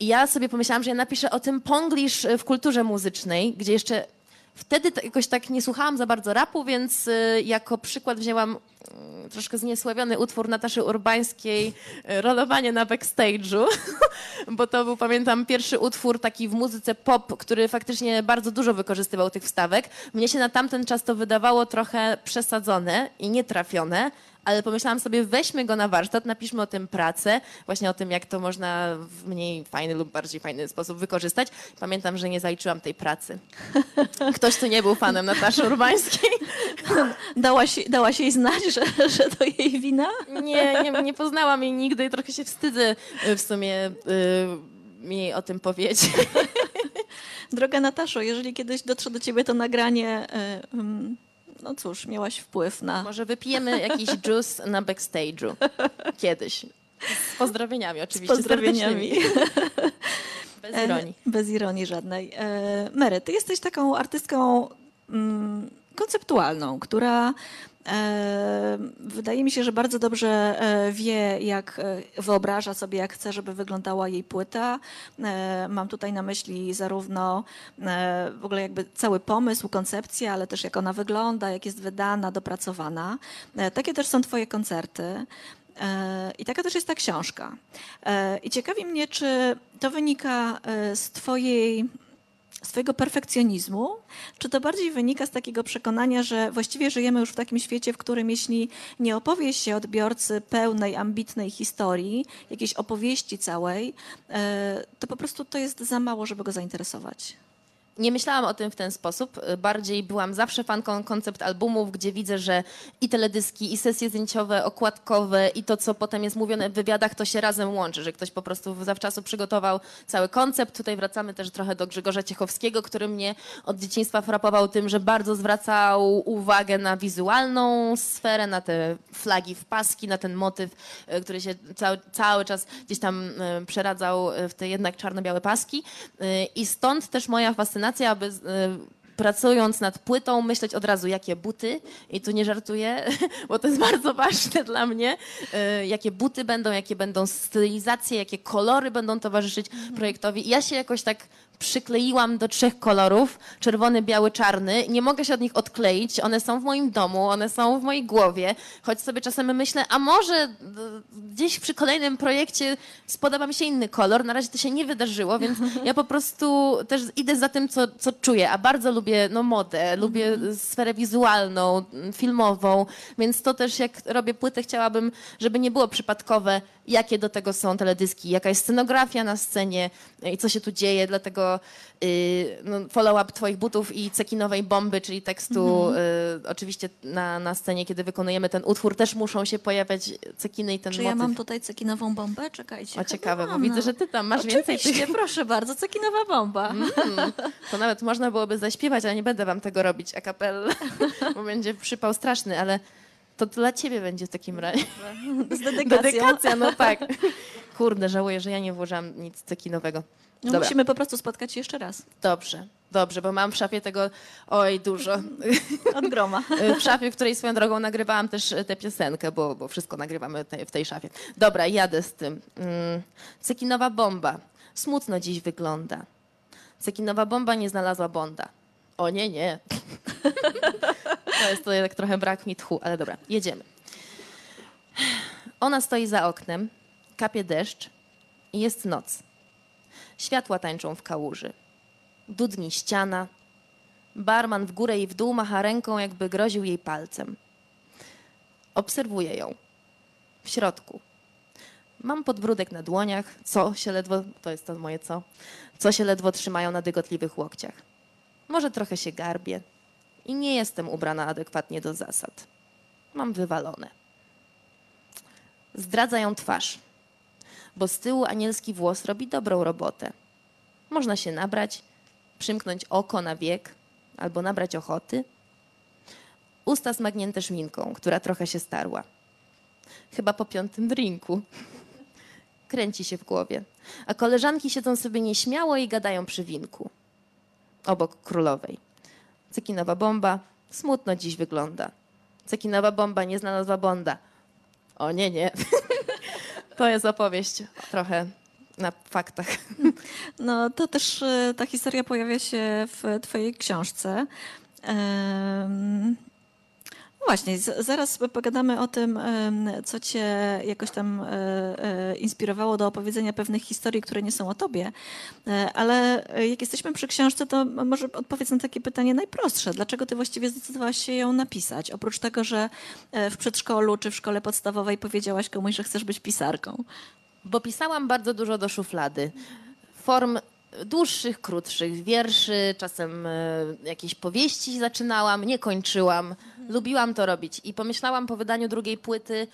I ja sobie pomyślałam, że ja napiszę o tym Ponglish w kulturze muzycznej, gdzie jeszcze wtedy jakoś tak nie słuchałam za bardzo rapu, więc y, jako przykład wzięłam mm, troszkę zniesławiony utwór Nataszy Urbańskiej y, Rolowanie na backstage'u, bo to był, pamiętam, pierwszy utwór taki w muzyce pop, który faktycznie bardzo dużo wykorzystywał tych wstawek. Mnie się na tamten czas to wydawało trochę przesadzone i nietrafione, ale pomyślałam sobie, weźmy go na warsztat, napiszmy o tym pracę, właśnie o tym, jak to można w mniej fajny lub bardziej fajny sposób wykorzystać. Pamiętam, że nie zaliczyłam tej pracy. Ktoś, kto nie był fanem Nataszy Urbańskiej. Dałaś, dałaś jej znać, że, że to jej wina? Nie, nie, nie poznałam jej nigdy i trochę się wstydzę y, w sumie y, jej o tym powiedzieć. Droga Nataszo, jeżeli kiedyś dotrze do ciebie to nagranie, e, mm, no cóż, miałaś wpływ na... Może wypijemy jakiś juice na backstage'u. Kiedyś. Z pozdrowieniami oczywiście. Z pozdrowieniami. Bez E, ironii. Bez ironii żadnej. E, Mary, ty jesteś taką artystką mm, konceptualną, która e, wydaje mi się, że bardzo dobrze e, wie, jak e, wyobraża sobie, jak chce, żeby wyglądała jej płyta. E, mam tutaj na myśli zarówno w ogóle jakby cały pomysł, koncepcję, ale też jak ona wygląda, jak jest wydana, dopracowana. Takie też są twoje koncerty. I taka też jest ta książka. I ciekawi mnie, czy to wynika z Twojej. Z Twojego perfekcjonizmu, czy to bardziej wynika z takiego przekonania, że właściwie żyjemy już w takim świecie, w którym jeśli nie opowie się odbiorcy pełnej, ambitnej historii, jakiejś opowieści całej, e, to po prostu to jest za mało, żeby go zainteresować? Nie myślałam o tym w ten sposób. Bardziej byłam zawsze fanką koncept albumów, gdzie widzę, że i teledyski, i sesje zdjęciowe, okładkowe, i to, co potem jest mówione w wywiadach, to się razem łączy, że ktoś po prostu zawczasu przygotował cały koncept. Tutaj wracamy też trochę do Grzegorza Ciechowskiego, który mnie od dzieciństwa frapował tym, że bardzo zwracał uwagę na wizualną sferę, na te flagi w paski, na ten motyw, e, który się cały, cały czas gdzieś tam e, przeradzał w te jednak czarno-białe paski. I stąd też moja fascynacja, aby z- e, pracując nad płytą, myśleć od razu, jakie buty, i tu nie żartuję, bo to jest bardzo ważne dla mnie, e, jakie buty będą, jakie będą stylizacje, jakie kolory będą towarzyszyć projektowi. I ja się jakoś tak przykleiłam do trzech kolorów, czerwony, biały, czarny. Nie mogę się od nich odkleić, one są w moim domu, one są w mojej głowie, choć sobie czasem myślę, a może d- gdzieś przy kolejnym projekcie spodoba mi się inny kolor. Na razie to się nie wydarzyło, więc ja po prostu też idę za tym, co, co czuję, a bardzo lubię no, modę, lubię sferę wizualną, m, filmową, więc to też jak robię płytę, chciałabym, żeby nie było przypadkowe, jakie do tego są teledyski, jaka jest scenografia na scenie i co się tu dzieje, dlatego y, no, follow-up twoich butów i cekinowej bomby, czyli tekstu y, oczywiście na, na scenie, kiedy wykonujemy ten utwór, też muszą się pojawiać cekiny i ten Czy motyw. ja mam tutaj cekinową bombę? Czekajcie. O, ciekawe, bo widzę, że ty tam masz więcej Oczywiście, tych... proszę bardzo, cekinowa bomba. Mm, to nawet można byłoby zaśpiewać, ale nie będę wam tego robić a cappella, bo będzie przypał straszny, ale To dla ciebie będzie w takim razie. Z dedykacją. Dedykacja, no tak. Kurde, żałuję, że ja nie włożyłam nic cekinowego. No musimy po prostu spotkać się jeszcze raz. Dobrze, dobrze, bo mam w szafie tego, oj, dużo. Od groma. W szafie, w której swoją drogą nagrywałam też e, tę piosenkę, bo, bo wszystko nagrywamy te, w tej szafie. Dobra, jadę z tym. Mm. Cekinowa bomba. Smutno dziś wygląda. Cekinowa bomba nie znalazła Bonda. O nie, nie. To jest to jednak trochę brak mi tchu, ale dobra, jedziemy. Ona stoi za oknem, kapie deszcz i jest noc. Światła tańczą w kałuży. Dudni ściana, Barman w górę i w dół macha ręką, jakby groził jej palcem. Obserwuję ją. W środku. Mam podbródek na dłoniach, co się ledwo, to jest to moje co, co się ledwo trzymają na dygotliwych łokciach. Może trochę się garbię i nie jestem ubrana adekwatnie do zasad. Mam wywalone. Zdradza ją twarz, bo z tyłu anielski włos robi dobrą robotę. Można się nabrać, przymknąć oko na wiek albo nabrać ochoty. Usta smagnięte szminką, która trochę się starła. Chyba po piątym drinku. Kręci się w głowie, a koleżanki siedzą sobie nieśmiało i gadają przy winku. Obok królowej. Cekinowa bomba smutno dziś wygląda. Cekinowa bomba nie znalazła Bonda. O nie, nie. To jest opowieść trochę na faktach. No to też e, ta historia pojawia się w twojej książce. No Właśnie, zaraz pogadamy o tym, co cię jakoś tam e, e, inspirowało do opowiedzenia pewnych historii, które nie są o tobie. E, Ale jak jesteśmy przy książce, to może odpowiedz na takie pytanie najprostsze. Dlaczego ty właściwie zdecydowałaś się ją napisać? Oprócz tego, że w przedszkolu czy w szkole podstawowej powiedziałaś komuś, że chcesz być pisarką. Bo pisałam bardzo dużo do szuflady. Form dłuższych, krótszych, wierszy, czasem jakieś powieści zaczynałam, nie kończyłam. Lubiłam to robić i pomyślałam po wydaniu drugiej płyty,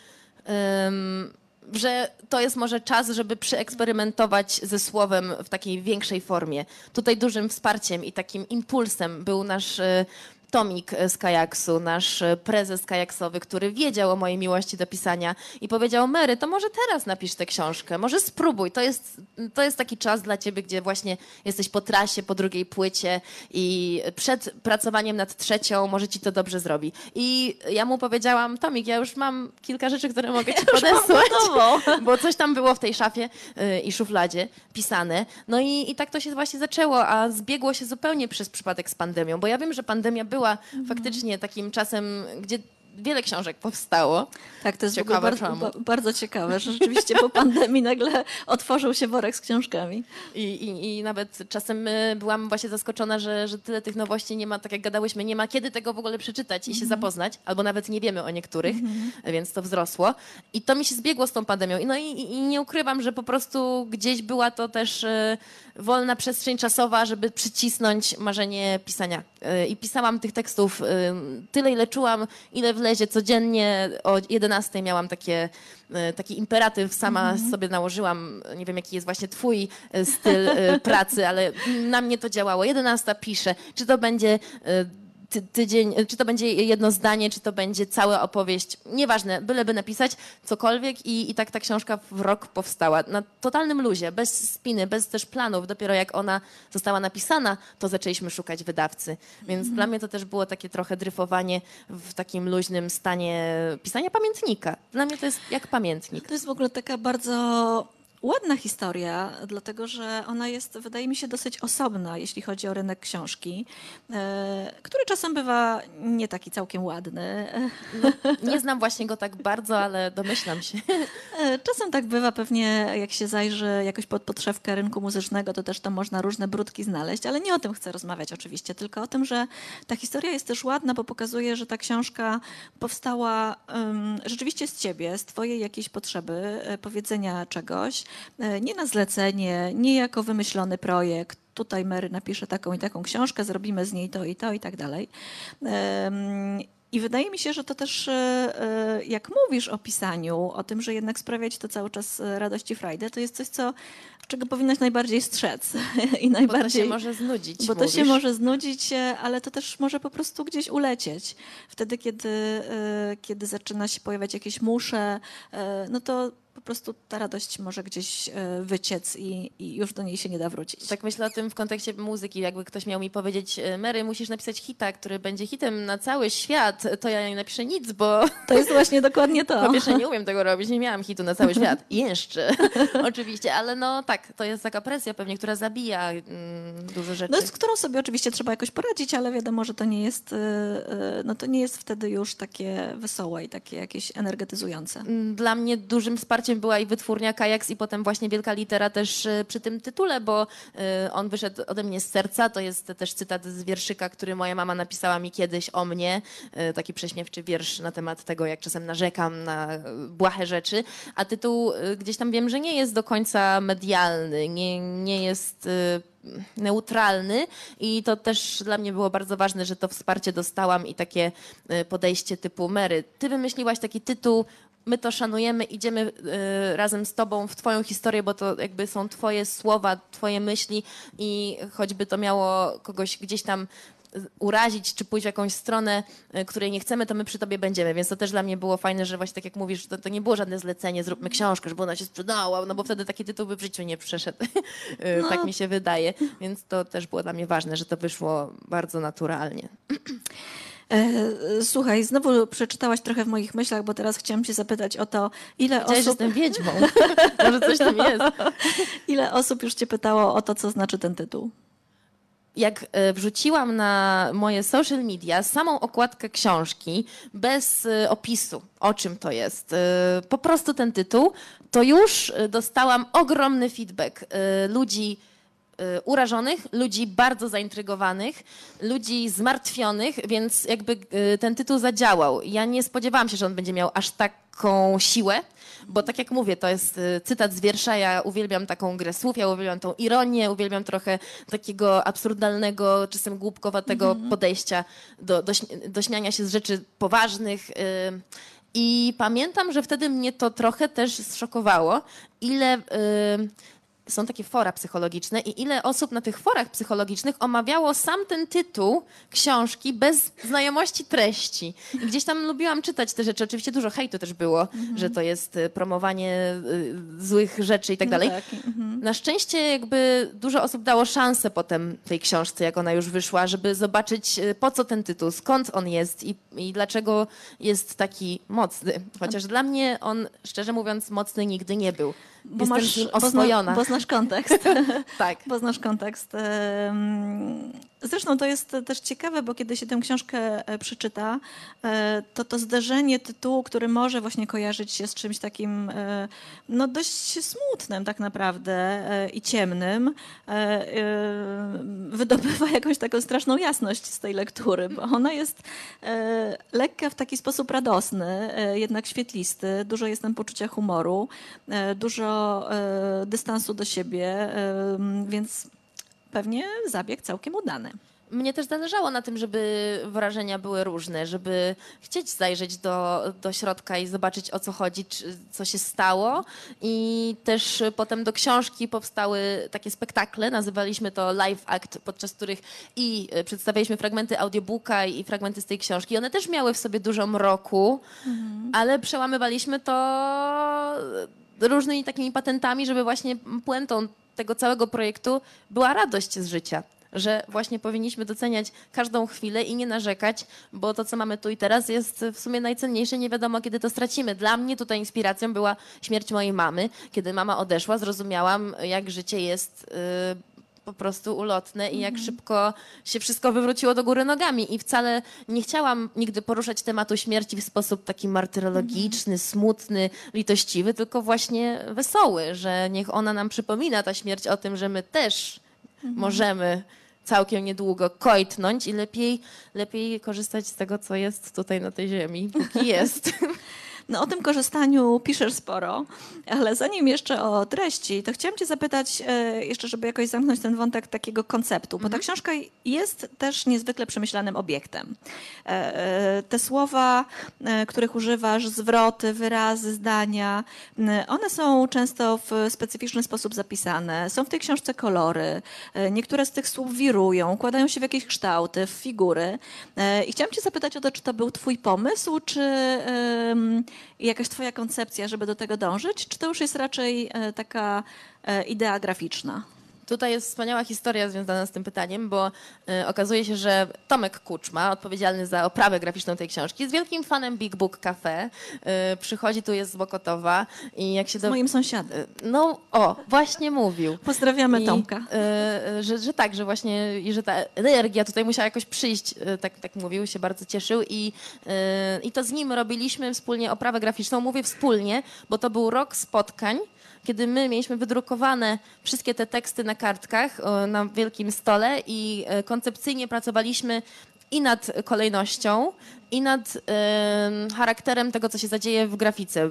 em, że to jest może czas, żeby przeeksperymentować ze słowem w takiej większej formie. Tutaj dużym wsparciem i takim impulsem był nasz e, Tomik z Kajaksu, nasz prezes kajaksowy, który wiedział o mojej miłości do pisania i powiedział, Mary, to może teraz napisz tę książkę, może spróbuj, to jest, to jest taki czas dla ciebie, gdzie właśnie jesteś po trasie, po drugiej płycie i przed pracowaniem nad trzecią może ci to dobrze zrobi. I ja mu powiedziałam, Tomik, ja już mam kilka rzeczy, które mogę ci podesłać, bo coś tam było w tej szafie y, i szufladzie pisane. No i, i tak to się właśnie zaczęło, a zbiegło się zupełnie przez przypadek z pandemią, bo ja wiem, że pandemia była faktycznie takim czasem, gdzie wiele książek powstało. Tak, to jest Ciekawe bardzo, ba- bardzo ciekawe, że rzeczywiście po pandemii nagle otworzył się worek z książkami. I, i, I nawet czasem y, byłam właśnie zaskoczona, że, że tyle tych nowości nie ma, tak jak gadałyśmy, nie ma kiedy tego w ogóle przeczytać i się zapoznać, albo nawet nie wiemy o niektórych, więc to wzrosło. I to mi się zbiegło z tą pandemią. I, no i, i nie ukrywam, że po prostu gdzieś była to też y, wolna przestrzeń czasowa, żeby przycisnąć marzenie pisania. Y, I pisałam tych tekstów tyle, ile czułam, ile wlezie codziennie. O 11 miałam takie, y, taki imperatyw, sama sobie nałożyłam. Nie wiem, jaki jest właśnie twój y, styl y, pracy, ale na mnie to działało. 11 piszę. Czy to będzie ty, tydzień, czy to będzie jedno zdanie, czy to będzie cała opowieść, nieważne, byleby napisać cokolwiek i, i tak ta książka w rok powstała. Na totalnym luzie, bez spiny, bez też planów. Dopiero jak ona została napisana, to zaczęliśmy szukać wydawcy. Więc dla mnie to też było takie trochę dryfowanie w takim luźnym stanie pisania pamiętnika. Dla mnie to jest jak pamiętnik. To jest w ogóle taka bardzo ładna historia, dlatego że ona jest, wydaje mi się, dosyć osobna, jeśli chodzi o rynek książki, e, który czasem bywa nie taki całkiem ładny. Nie znam właśnie go tak bardzo, ale domyślam się. E, Czasem tak bywa, pewnie jak się zajrzy jakoś pod podszewkę rynku muzycznego, to też tam można różne brudki znaleźć, ale nie o tym chcę rozmawiać oczywiście, tylko o tym, że ta historia jest też ładna, bo pokazuje, że ta książka powstała em, rzeczywiście z ciebie, z twojej jakiejś potrzeby e, powiedzenia czegoś, nie na zlecenie, nie jako wymyślony projekt, tutaj Mary napisze taką i taką książkę, zrobimy z niej to i to i tak dalej. I wydaje mi się, że to też, e, e, jak mówisz o pisaniu, o tym, że jednak sprawiać to cały czas e, radość i frajdę, to jest coś, co, czego powinnaś najbardziej strzec. I najbardziej, Bo to się może znudzić, Bo to mówisz. się może znudzić, ale to też może po prostu gdzieś ulecieć. Wtedy, kiedy, kiedy zaczyna się pojawiać jakieś musze, no to po prostu ta radość może gdzieś e, wyciec i, i, już do niej się nie da wrócić. Tak myślę o tym w kontekście muzyki. Jakby ktoś miał mi powiedzieć, e, Mary, musisz napisać hita, który będzie hitem na cały świat, to ja nie napiszę nic, bo... To jest właśnie dokładnie to. Po pierwsze nie umiem tego robić, nie miałam hitu na cały świat. Jeszcze. oczywiście, ale no tak, to jest taka presja pewnie, która zabija mm, dużo rzeczy. No z którą sobie oczywiście trzeba jakoś poradzić, ale wiadomo, że to nie jest, e, no to nie jest wtedy już takie wesołe i takie jakieś energetyzujące. Mm, dla mnie dużym wsparciem wsparciem była i wytwórnia Kajaks i potem właśnie Wielka Litera też e, przy tym tytule, bo e, on wyszedł ode mnie z serca. To jest też cytat z wierszyka, który moja mama napisała mi kiedyś o mnie. E, taki prześmiewczy wiersz na temat tego, jak czasem narzekam na błahe rzeczy. A tytuł gdzieś tam wiem, że nie jest do końca medialny, nie, nie jest neutralny i to też dla mnie było bardzo ważne, że to wsparcie dostałam i takie podejście typu Mary, ty wymyśliłaś taki tytuł, my to szanujemy, idziemy y, razem z tobą w twoją historię, bo to jakby są twoje słowa, twoje myśli i choćby to miało kogoś gdzieś tam y, urazić, czy pójść w jakąś stronę, y, której nie chcemy, to my przy tobie będziemy. Więc to też dla mnie było fajne, że właśnie tak jak mówisz, to, to nie było żadne zlecenie, zróbmy książkę, żeby ona się sprzedała, no bo wtedy taki tytuł by w życiu nie przeszedł. no. Tak mi się wydaje. Więc to też było dla mnie ważne, że to wyszło bardzo naturalnie. E, słuchaj, znowu przeczytałaś trochę w moich myślach, bo teraz chciałam cię zapytać o to, ile Chciałeś, osób... jestem wiedźmą. Może coś tam jest. Ile osób już cię pytało o to, co znaczy ten tytuł? jak e, wrzuciłam na moje social media samą okładkę książki bez e, opisu, o czym to jest, po prostu ten tytuł, to już dostałam ogromny feedback ludzi urażonych, ludzi bardzo zaintrygowanych, ludzi zmartwionych, więc jakby y, ten tytuł zadziałał. Ja nie spodziewałam się, że on będzie miał aż taką siłę, bo tak jak mówię, to jest y, cytat z wiersza, ja uwielbiam taką grę słów, ja uwielbiam tą ironię, uwielbiam trochę takiego absurdalnego, czasem głupkowatego mm -hmm. podejścia do, do, do śmiania się z rzeczy poważnych. I pamiętam, że wtedy mnie to trochę też zszokowało, ile są takie fora psychologiczne i ile osób na tych forach psychologicznych omawiało sam ten tytuł książki bez znajomości treści. I gdzieś tam lubiłam czytać te rzeczy. Oczywiście dużo hejtu też było, mhm. że to jest y, promowanie y, złych rzeczy i tak no dalej. Tak. Mhm. Na szczęście jakby dużo osób dało szansę potem tej książce, jak ona już wyszła, żeby zobaczyć y, po co ten tytuł, skąd on jest i, i dlaczego jest taki mocny. Chociaż dla mnie on, szczerze mówiąc, mocny nigdy nie był. Bo Jestem masz, oswojona. Kontekst. tak. Bo znasz kontekst. Zresztą to jest też ciekawe, bo kiedy się tę książkę e, przeczyta, e, to to zderzenie tytułu, który może właśnie kojarzyć się z czymś takim e, no dość smutnym tak naprawdę i ciemnym, wydobywa jakąś taką straszną jasność z tej lektury, bo ona jest lekka w taki sposób radosny, jednak świetlisty, dużo jest tam poczucia humoru, dużo dystansu do siebie, więc pewnie zabieg całkiem udany. Mnie też zależało na tym, żeby wrażenia były różne, żeby chcieć zajrzeć do, do środka i zobaczyć o co chodzi, czy, co się stało. I też potem do książki powstały takie spektakle, nazywaliśmy to live act, podczas których i e, przedstawialiśmy fragmenty audiobooka i fragmenty z tej książki. One też miały w sobie dużo mroku, mhm. ale przełamywaliśmy to różnymi takimi patentami, żeby właśnie puentą tego całego projektu była radość z życia. Że właśnie powinniśmy doceniać każdą chwilę i nie narzekać, bo to, co mamy tu i teraz, jest w sumie najcenniejsze. Nie wiadomo, kiedy to stracimy. Dla mnie tutaj inspiracją była śmierć mojej mamy. Kiedy mama odeszła, zrozumiałam, jak życie jest y, po prostu ulotne i jak mhm. szybko się wszystko wywróciło do góry nogami. I wcale nie chciałam nigdy poruszać tematu śmierci w sposób taki martyrologiczny, mhm. smutny, litościwy, tylko właśnie wesoły, że niech ona nam przypomina, ta śmierć, o tym, że my też mhm. możemy całkiem niedługo kojtnąć i lepiej, lepiej korzystać z tego, co jest tutaj na tej ziemi, póki jest. No, o tym korzystaniu piszesz sporo, ale zanim jeszcze o treści, to chciałam cię zapytać e, jeszcze, żeby jakoś zamknąć ten wątek takiego konceptu, bo ta książka jest też niezwykle przemyślanym obiektem. E, e, te słowa, których używasz, zwroty, wyrazy, zdania, one są często w specyficzny sposób zapisane. Są w tej książce kolory. Niektóre z tych słów wirują, układają się w jakieś kształty, w figury. I chciałam cię zapytać o to, czy to był twój pomysł, czy em, jakaś twoja koncepcja, żeby do tego dążyć, czy to już jest raczej e, taka e, idea graficzna? Tutaj jest wspaniała historia związana z tym pytaniem, bo y, okazuje się, że Tomek Kuczma, odpowiedzialny za oprawę graficzną tej książki, jest wielkim fanem Big Book Cafe. Y, przychodzi tu, jest z Bokotowa i jak się Z do... moim sąsiadem. No, o, właśnie mówił. Pozdrawiamy I, Tomka. y, że, że tak, że właśnie i że ta energia tutaj musiała jakoś przyjść, tak, tak mówił, się bardzo cieszył i, i to z nim robiliśmy wspólnie oprawę graficzną. Mówię wspólnie, bo to był rok spotkań, kiedy my mieliśmy wydrukowane wszystkie te teksty na kartkach na wielkim stole i e, koncepcyjnie pracowaliśmy i nad kolejnością, i nad em, charakterem tego, co się zadzieje w grafice. Y,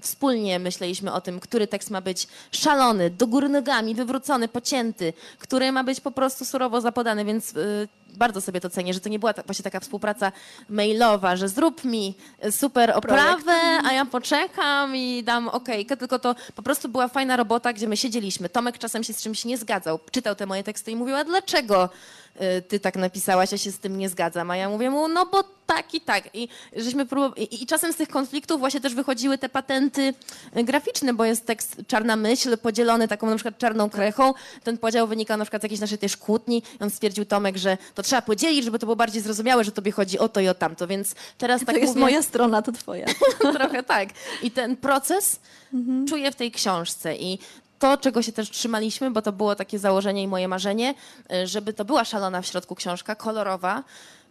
wspólnie myśleliśmy o tym, który tekst ma być szalony, do góry nogami, wywrócony, pocięty, który ma być po prostu surowo zapodany, więc y, bardzo sobie to cenię, że to nie była ta, właśnie taka współpraca mailowa, że zrób mi super oprawę, a ja poczekam i dam okejkę, tylko to po prostu była fajna robota, gdzie my siedzieliśmy. Tomek czasem się z czymś nie zgadzał, czytał te moje teksty i mówił, a dlaczego y, ty tak napisałaś, ja się z tym nie zgadzam, a ja mówię mu, no bo tak i tak. I, żeśmy próbow- i, I czasem z tych konfliktów właśnie też wychodziły te patenty y, graficzne, bo jest tekst czarna myśl podzielony taką na przykład czarną krechą. Ten podział wynika na przykład z jakiejś naszej też kłótni. I on stwierdził Tomek, że to trzeba podzielić, żeby to było bardziej zrozumiałe, że tobie chodzi o to i o tamto. Więc teraz To tak jest mówię, moja strona, to twoja. Trochę tak. I ten proces czuję w tej książce. I to, czego się też trzymaliśmy, bo to było takie założenie i moje marzenie, y, żeby to była szalona w środku książka, kolorowa,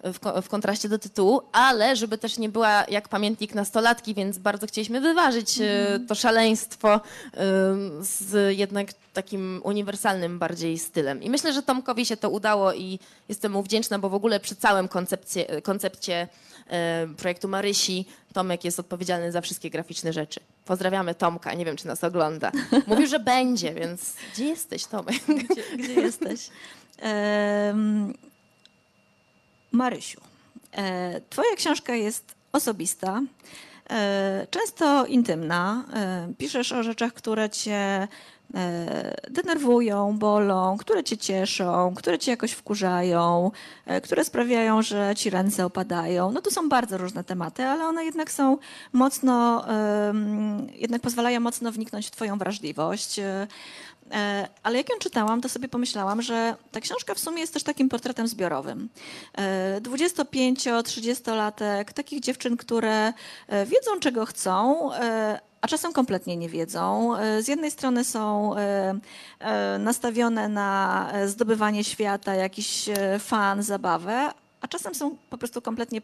w, ko- w kontraście do tytułu, ale żeby też nie była jak pamiętnik nastolatki, więc bardzo chcieliśmy wyważyć y, to szaleństwo y, z jednak takim uniwersalnym bardziej stylem. I myślę, że Tomkowi się to udało i jestem mu wdzięczna, bo w ogóle przy całym koncepcie, koncepcie projektu Marysi Tomek jest odpowiedzialny za wszystkie graficzne rzeczy. Pozdrawiamy Tomka, nie wiem czy nas ogląda. Mówił, że będzie, więc gdzie jesteś Tomek? Gdzie, gdzie jesteś? Em, Marysiu, e, twoja książka jest osobista, e, często intymna. E, piszesz o rzeczach, które cię e, denerwują, bolą, które cię cieszą, które cię jakoś wkurzają, e, które sprawiają, że ci ręce opadają. No to są bardzo różne tematy, ale one jednak są mocno, jednak pozwalają mocno wniknąć w twoją wrażliwość. E, E, Ale jak ją czytałam, to sobie pomyślałam, że ta książka w sumie jest też takim portretem zbiorowym. 25-30-latek, takich dziewczyn, które e, wiedzą, czego chcą, e, a czasem kompletnie nie wiedzą. E, Z jednej strony są e, e, nastawione na zdobywanie świata, jakiś fan, zabawę, a czasem są po prostu kompletnie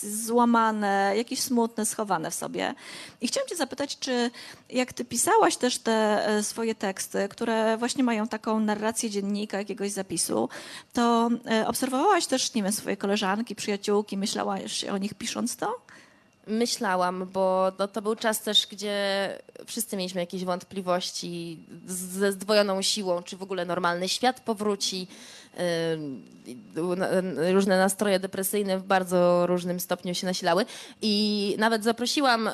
złamane, jakieś smutne, schowane w sobie. I chciałam cię zapytać, czy jak ty pisałaś też te swoje teksty, które właśnie mają taką narrację dziennika, jakiegoś zapisu, to obserwowałaś też, nie wiem, swoje koleżanki, przyjaciółki, myślałaś o nich pisząc to? Myślałam, bo no, to był czas też, gdzie wszyscy mieliśmy jakieś wątpliwości ze zdwojoną siłą, czy w ogóle normalny świat powróci. Na- n- Różne nastroje depresyjne w bardzo różnym stopniu się nasilały. I nawet zaprosiłam, y,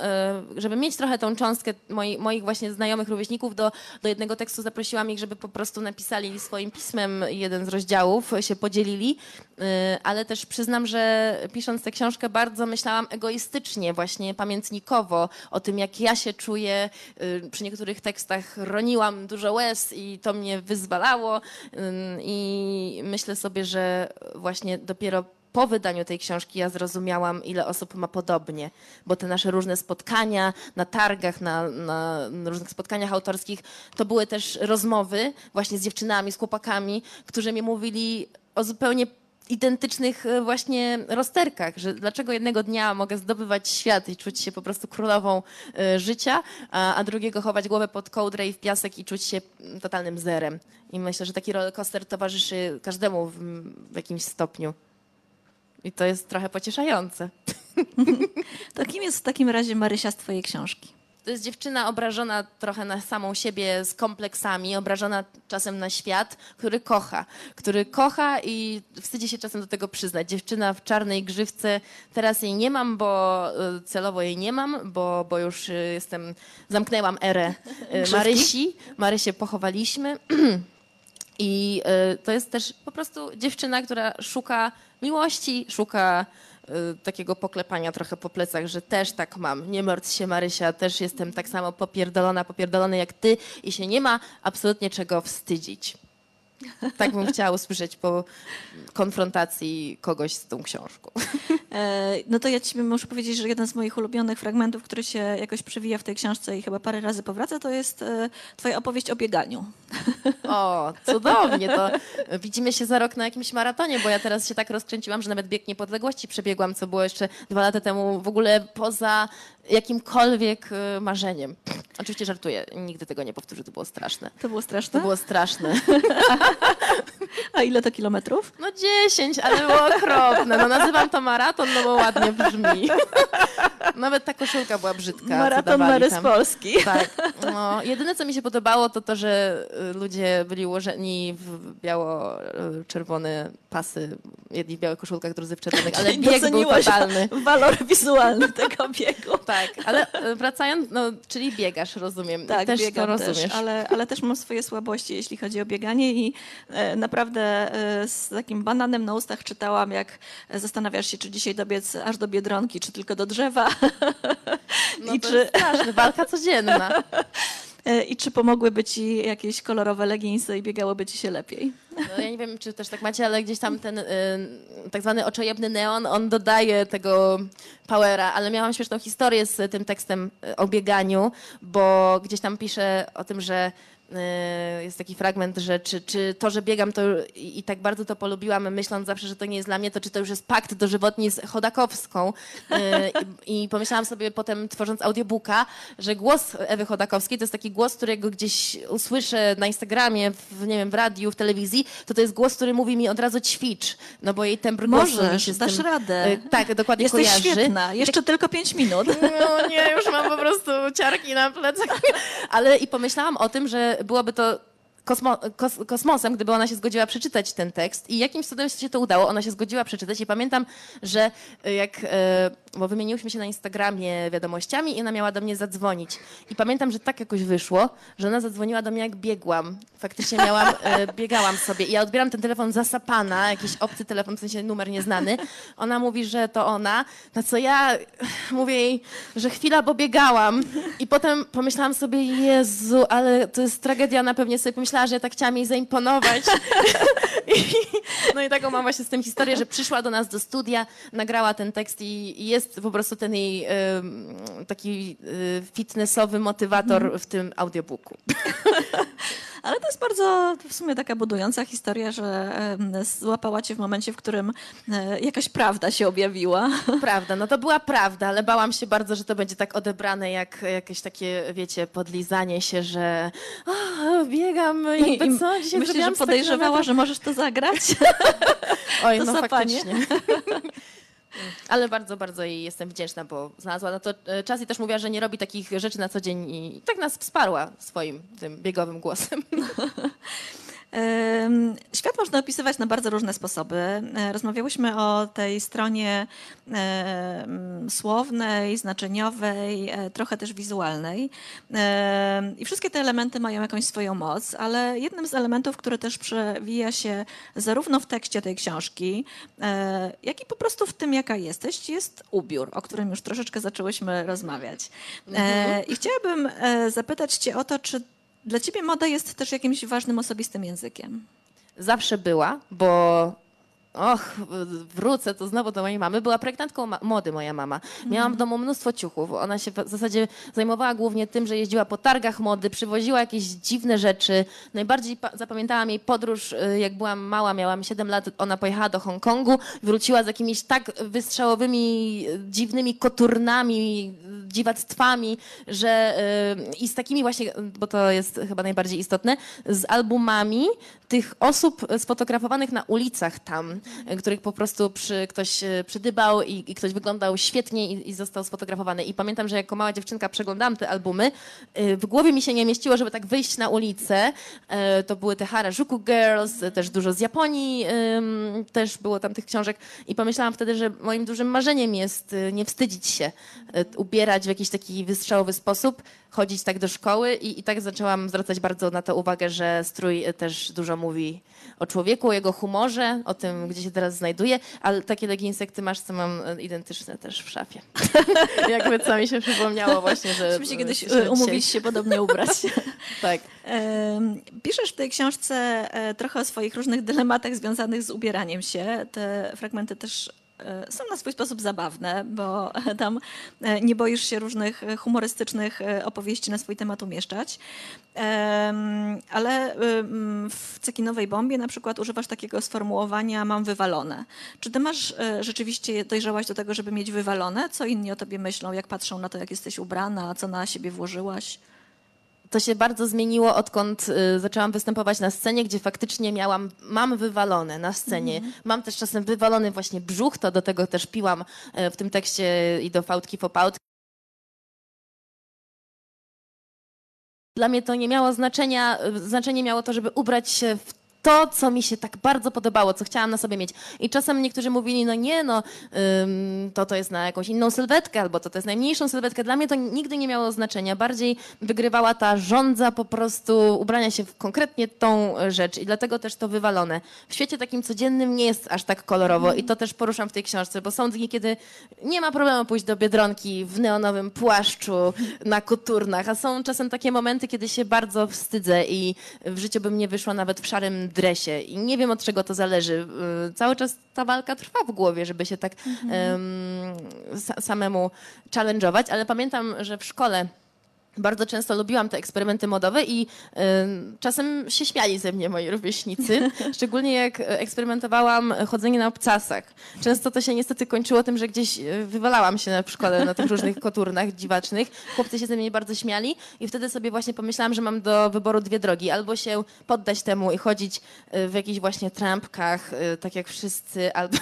żeby mieć trochę tą cząstkę moi, moich właśnie znajomych rówieśników do, do jednego tekstu, zaprosiłam ich, żeby po prostu napisali swoim pismem jeden z rozdziałów, się podzielili. Y, Ale też przyznam, że pisząc tę książkę bardzo myślałam egoistycznie, właśnie pamiętnikowo o tym, jak ja się czuję. Y, Przy niektórych tekstach roniłam dużo łez i to mnie wyzwalało. Ym, I myślę sobie, że właśnie dopiero po wydaniu tej książki ja zrozumiałam, ile osób ma podobnie, bo te nasze różne spotkania na targach, na, na różnych spotkaniach autorskich, to były też rozmowy właśnie z dziewczynami, z chłopakami, którzy mi mówili o zupełnie identycznych e, właśnie rozterkach, że dlaczego jednego dnia mogę zdobywać świat i czuć się po prostu królową e, życia, a, drugiego chować głowę pod kołdrę i w piasek i czuć się mm, totalnym zerem. I myślę, że taki rollercoaster towarzyszy każdemu w, w jakimś stopniu. I to jest trochę pocieszające. To kim jest w takim razie Marysia z twojej książki? To jest dziewczyna obrażona trochę na samą siebie z kompleksami, obrażona czasem na świat, który kocha. Który kocha i wstydzi się czasem do tego przyznać. Dziewczyna w czarnej grzywce, teraz jej nie mam, bo y, celowo jej nie mam, bo, bo już y, jestem, zamknęłam erę y, Marysi. Marysię pochowaliśmy. I to jest też po prostu dziewczyna, która szuka miłości, szuka takiego poklepania trochę po plecach, że też tak mam. Nie martw się Marysia, też jestem tak samo popierdolona, popierdolony jak ty i się nie ma absolutnie czego wstydzić. Tak bym chciała usłyszeć po konfrontacji kogoś z tą książką. E, No to ja ci muszę powiedzieć, że jeden z moich ulubionych fragmentów, który się jakoś przewija w tej książce i chyba parę razy powraca, to jest e, twoja opowieść o bieganiu. O, cudownie, to widzimy się za rok na jakimś maratonie, bo ja teraz się tak rozkręciłam, że nawet bieg niepodległości przebiegłam, co było jeszcze dwa lata temu w ogóle poza jakimkolwiek y, marzeniem. Oczywiście żartuję, nigdy tego nie powtórzę, to było straszne. To było To straszne. było straszne. A ile to kilometrów? No 10, ale było okropne. No nazywam to maraton, no bo ładnie brzmi. Nawet ta koszulka była brzydka. Maraton Mary z. Polski. Tak. No, jedyne, co mi się podobało, to to, że y, ludzie byli ułożeni w biało-czerwone pasy. Jedni w białych koszulkach, drudzy w czerwonych, ale Czyli bieg był totalny. Walor wizualny tego biegu. Tak, ale y, wracając, no, czyli biegasz, rozumiem. Tak, też biegam to rozumiesz. też, ale, ale też mam swoje słabości, jeśli chodzi o bieganie i e, naprawdę e, z takim bananem na ustach czytałam, jak zastanawiasz się, czy dzisiaj dobiec aż do Biedronki, czy tylko do drzewa No i, to czy, jest straszne, walka codzienna. e, i czy pomogłyby ci jakieś kolorowe leginsy i biegałoby ci się lepiej. No, ja nie wiem, czy też tak macie, ale gdzieś tam ten y, tak zwany oczojebny neon, on dodaje tego powera, ale miałam śmieszną historię z tym tekstem y, o bieganiu, bo gdzieś tam piszę o tym, że jest taki fragment, że czy, czy to, że biegam to i, i tak bardzo to polubiłam, myśląc zawsze, że to nie jest dla mnie, to czy to już jest pakt dożywotni z Chodakowską. Y, i, I pomyślałam sobie potem, tworząc audiobooka, że głos Ewy Chodakowskiej to jest taki głos, którego gdzieś usłyszę na Instagramie, w, nie wiem, w radiu, w telewizji, to to jest głos, który mówi mi od razu ćwicz, no bo jej tembr głosu mi się dasz tym, radę. y, Tak, dokładnie Jesteś kojarzy. świetna. Jeszcze tylko pięć minut. No nie, już mam po prostu ciarki na plecach. Ale i pomyślałam o tym, że byłoby to kosmo, kos, kosmosem, gdyby ona się zgodziła przeczytać ten tekst. I jakimś cudem się to udało, ona się zgodziła przeczytać. I pamiętam, że jak, e, bo wymieniłyśmy się na Instagramie wiadomościami i ona miała do mnie zadzwonić. I pamiętam, że tak jakoś wyszło, że ona zadzwoniła do mnie jak biegłam. Faktycznie miałam, e, biegałam sobie. I ja odbieram ten telefon zasapana, jakiś obcy telefon, w sensie numer nieznany. Ona mówi, że to ona, na co ja mówię jej, że chwila, bo biegałam. I potem pomyślałam sobie, Jezu, ale to jest tragedia, ona pewnie sobie pomyślała, że ja tak chciałam jej zaimponować. I, no i taką mam właśnie z tym historię, że przyszła do nas do studia, nagrała ten tekst i, i jest po prostu ten jej taki y, fitnessowy motywator w tym audiobooku. Ale to jest bardzo w sumie taka budująca historia, że złapała cię w momencie, w którym e, jakaś prawda się objawiła. Prawda, no to była prawda, ale bałam się bardzo, że to będzie tak odebrane jak jakieś takie, wiecie, podlizanie się, że o, biegam, jakby co, dzisiaj myślę, że zrobiłam 100 podejrzewała, kilometrów. że możesz to zagrać. Oj, to no faktycznie. Ale bardzo, bardzo jej jestem wdzięczna, bo znalazła na to e, czas i też mówiła, że nie robi takich rzeczy na co dzień i tak nas wsparła swoim tym biegowym głosem. Świat można opisywać na bardzo różne sposoby. E, Rozmawiałyśmy o tej stronie słownej, znaczeniowej, e, trochę też wizualnej. I wszystkie te elementy mają jakąś swoją moc, ale jednym z elementów, który też przewija się zarówno w tekście tej książki, e, jak i po prostu w tym, jaka jesteś, jest ubiór, o którym już troszeczkę zaczęłyśmy rozmawiać. E, I chciałabym zapytać Cię o to, czy dla ciebie moda jest też jakimś ważnym osobistym językiem. Zawsze była, bo Och, wrócę tu znowu do mojej mamy. Była projektantką ma- mody moja mama. Miałam w domu mnóstwo ciuchów. Ona się w zasadzie zajmowała głównie tym, że jeździła po targach mody, przywoziła jakieś dziwne rzeczy. Najbardziej pa- zapamiętałam jej podróż, y, jak byłam mała, miałam 7 lat, ona pojechała do Hongkongu, wróciła z jakimiś tak wystrzałowymi, dziwnymi koturnami, dziwactwami, że y, i z takimi właśnie, bo to jest chyba najbardziej istotne, z albumami tych osób sfotografowanych na ulicach tam. E, których po prostu przy, ktoś e, przydybał i, i ktoś wyglądał świetnie i, i został sfotografowany. I pamiętam, że jako mała dziewczynka przeglądałam te albumy, e, w głowie mi się nie mieściło, żeby tak wyjść na ulicę. To były te Harajuku Girls, też dużo z Japonii, też było tam tych książek. I pomyślałam wtedy, że moim dużym marzeniem jest nie wstydzić się, ubierać w jakiś taki wystrzałowy sposób, chodzić tak do szkoły i, i tak zaczęłam zwracać bardzo na to uwagę, że strój e, też dużo mówi o człowieku, o jego humorze, o tym, gdzie się teraz znajduje, ale takie leginsy, jak ty masz, co mam e, identyczne też w szafie. Jakby co mi się przypomniało właśnie, że... Musimy się kiedyś e, umówić się podobnie ubrać. Tak. Piszesz w tej książce trochę o swoich różnych dylematach związanych z ubieraniem się. Te fragmenty też są na swój sposób zabawne, bo tam e, nie boisz się różnych e, humorystycznych e, opowieści na swój temat umieszczać. Ale w cekinowej bombie na przykład używasz takiego sformułowania mam wywalone. Czy ty masz e, rzeczywiście dojrzałaś do tego, żeby mieć wywalone? Co inni o tobie myślą, jak patrzą na to, jak jesteś ubrana, co na siebie włożyłaś? To się bardzo zmieniło, odkąd y, zaczęłam występować na scenie, gdzie faktycznie miałam, mam wywalone na scenie. Mam też czasem wywalony właśnie brzuch, to do tego też piłam y, w tym tekście i do fałdki fopałtki. Dla mnie to nie miało znaczenia, y, znaczenie miało to, żeby ubrać się w to, co mi się tak bardzo podobało, co chciałam na sobie mieć. I czasem niektórzy mówili, no nie, no to to jest na jakąś inną sylwetkę, albo to to jest najmniejszą sylwetkę. Dla mnie to nigdy nie miało znaczenia. Bardziej wygrywała ta żądza po prostu ubrania się w konkretnie tą rzecz i dlatego też to wywalone. W świecie takim codziennym nie jest aż tak kolorowo i to też poruszam w tej książce, bo są dni, kiedy nie ma problemu pójść do Biedronki w neonowym płaszczu, na koturnach, a są czasem takie momenty, kiedy się bardzo wstydzę i w życiu bym nie wyszła nawet w szarym dresie i nie wiem od czego to zależy. Y, Cały czas ta walka trwa w głowie, żeby się tak em, sa- samemu challenge'ować, ale pamiętam, że w szkole bardzo często lubiłam te eksperymenty modowe i y, czasem się śmiali ze mnie moi rówieśnicy, szczególnie jak e, eksperymentowałam chodzenie na obcasach. Często to się niestety kończyło tym, że gdzieś e, wywalałam się w szkole na tych różnych koturnach dziwacznych. Chłopcy się ze mnie bardzo śmiali i wtedy sobie właśnie pomyślałam, że mam do wyboru dwie drogi. Albo się poddać temu i chodzić e, w jakichś właśnie trampkach, tak jak wszyscy, albo,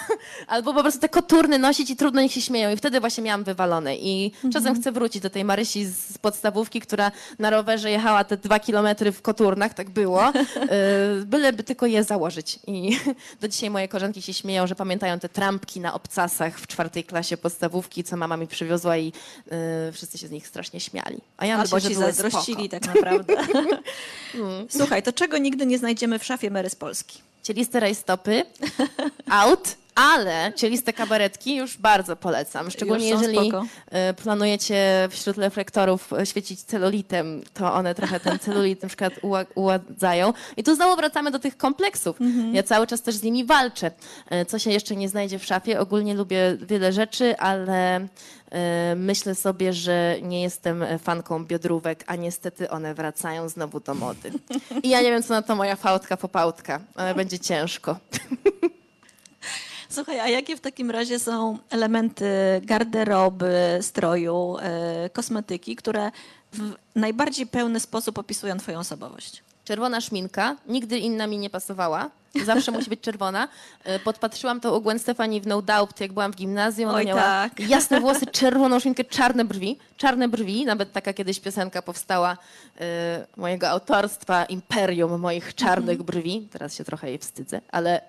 albo po prostu te koturny nosić i trudno niech się śmieją. I wtedy właśnie miałam wywalone. I czasem chcę wrócić do tej Marysi z z podstawówki, która na rowerze jechała te dwa kilometry w koturnach, tak było, e, byleby tylko je założyć. I do dzisiaj moje koleżanki się śmieją, że pamiętają te trampki na obcasach w czwartej klasie podstawówki, co mama mi przywiozła i e, wszyscy się z nich strasznie śmiali. A ja myślę, ci że były zazdrościli spoko. tak naprawdę. Słuchaj, to czego nigdy nie znajdziemy w szafie Mary z Polski? Cieliste rajstopy, out, ale cieliste kabaretki już bardzo polecam. Szczególnie jeżeli spoko. e, planujecie wśród reflektorów e, świecić celulitem, to one trochę ten celulit na przykład uła- uładzają. I tu znowu wracamy do tych kompleksów. Ja cały czas też z nimi walczę. E, Co się jeszcze nie znajdzie w szafie? Ogólnie lubię wiele rzeczy, ale myślę sobie, że nie jestem fanką biodrówek, a niestety one wracają znowu do mody. I ja nie wiem, co na to moja fałdka popałtka, ale będzie ciężko. Słuchaj, a jakie w takim razie są elementy garderoby, stroju, e, kosmetyki, które w najbardziej pełny sposób opisują twoją osobowość? Czerwona szminka, nigdy inna mi nie pasowała. Zawsze musi być czerwona. E, Podpatrzyłam to u Gwen Stefani w No Doubt, jak byłam w gimnazjum. Ona Oj, miała tak. jasne włosy, czerwoną szminkę, czarne brwi. Czarne brwi, nawet taka kiedyś piosenka powstała e, mojego autorstwa, Imperium moich czarnych Mhm. brwi. Teraz się trochę jej wstydzę, ale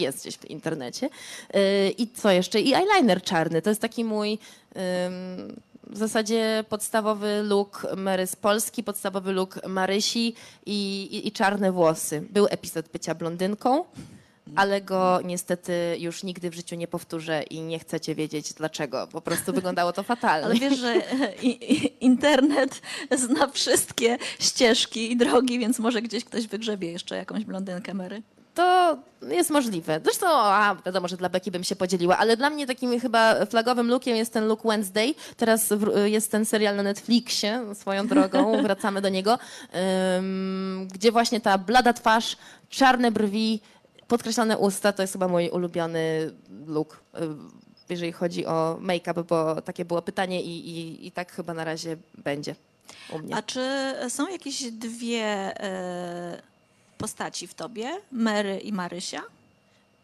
jest gdzieś w internecie. E, I co jeszcze? I eyeliner czarny. To jest taki mój... w zasadzie podstawowy look Mary z Polski, podstawowy look Marysi i, i, i czarne włosy. Był epizod bycia blondynką, ale go niestety już nigdy w życiu nie powtórzę i nie chcecie wiedzieć dlaczego. Po prostu wyglądało to fatalnie. Ale wiesz, że internet zna wszystkie ścieżki i drogi, więc może gdzieś ktoś wygrzebie jeszcze jakąś blondynkę Mary. To jest możliwe. Zresztą, a, wiadomo, że dla Beki bym się podzieliła, ale dla mnie takim chyba flagowym lookiem jest ten look Wednesday. Teraz jest ten serial na Netflixie, swoją drogą, wracamy do niego, gdzie właśnie ta blada twarz, czarne brwi, podkreślone usta, to jest chyba mój ulubiony look, ym, jeżeli chodzi o make-up, bo takie było pytanie i, i, i tak chyba na razie będzie u mnie. A czy są jakieś dwie e, postaci w tobie, Mary i Marysia?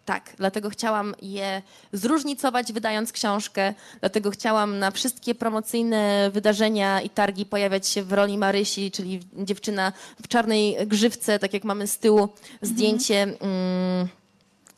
Tak, dlatego chciałam je zróżnicować, wydając książkę. Dlatego chciałam na wszystkie promocyjne wydarzenia i targi pojawiać się w roli Marysi, czyli dziewczyna w czarnej grzywce, tak jak mamy z tyłu zdjęcie. Mm,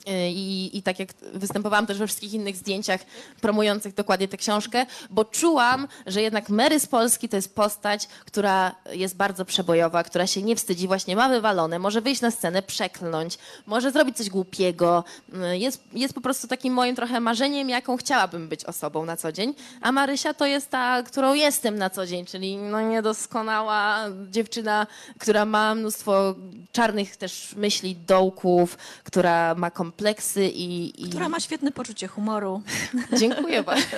i, I tak jak występowałam też we wszystkich innych zdjęciach promujących dokładnie tę książkę, bo czułam, że jednak Mary z Polski to jest postać, która jest bardzo przebojowa, która się nie wstydzi, właśnie ma wywalone, może wyjść na scenę, przeklnąć, może zrobić coś głupiego. Jest, jest po prostu takim moim trochę marzeniem, jaką chciałabym być osobą na co dzień. A Marysia to jest ta, którą jestem na co dzień, czyli no niedoskonała dziewczyna, która ma mnóstwo czarnych też myśli, dołków, która ma kompletnie kompleksy i, i... Która ma świetne poczucie humoru. Dziękuję bardzo.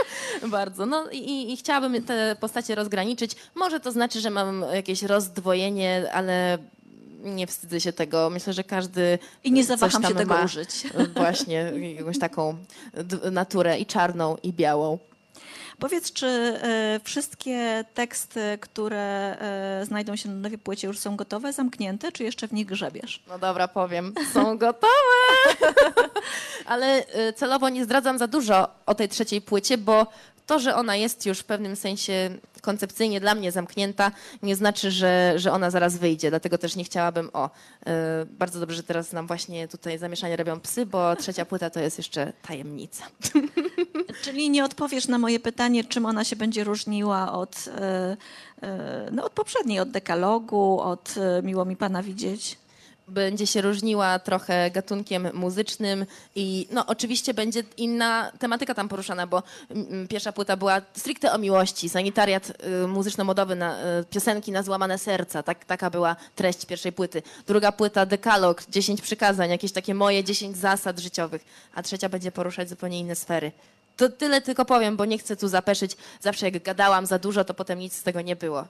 bardzo. No i, i chciałabym te postacie rozgraniczyć. Może to znaczy, że mam jakieś rozdwojenie, ale nie wstydzę się tego. Myślę, że każdy. I nie zawaham się tego użyć. Właśnie jakąś taką naturę i czarną, i białą. Powiedz, czy e, wszystkie teksty, które e, znajdą się na nowej płycie już są gotowe, zamknięte, czy jeszcze w nich grzebiesz? No dobra, powiem. Są gotowe! Ale e, celowo nie zdradzam za dużo o tej trzeciej płycie, bo to, że ona jest już w pewnym sensie koncepcyjnie dla mnie zamknięta, nie znaczy, że, że ona zaraz wyjdzie. Dlatego też nie chciałabym, o, bardzo dobrze, że teraz nam właśnie tutaj zamieszanie robią psy, bo trzecia płyta to jest jeszcze tajemnica. Czyli nie odpowiesz na moje pytanie, czym ona się będzie różniła od, e, e, no, od poprzedniej, od dekalogu, od Miło mi Pana widzieć? Będzie się różniła trochę gatunkiem muzycznym i no oczywiście będzie inna tematyka tam poruszana, bo pierwsza płyta była stricte o miłości, sanitariat y, muzyczno-modowy na y, piosenki na złamane serca, tak, taka była treść pierwszej płyty. Druga płyta dekalog, 10 przykazań, jakieś takie moje 10 zasad życiowych, a trzecia będzie poruszać zupełnie inne sfery. To tyle tylko powiem, bo nie chcę tu zapeszyć. Zawsze jak gadałam za dużo, to potem nic z tego nie było.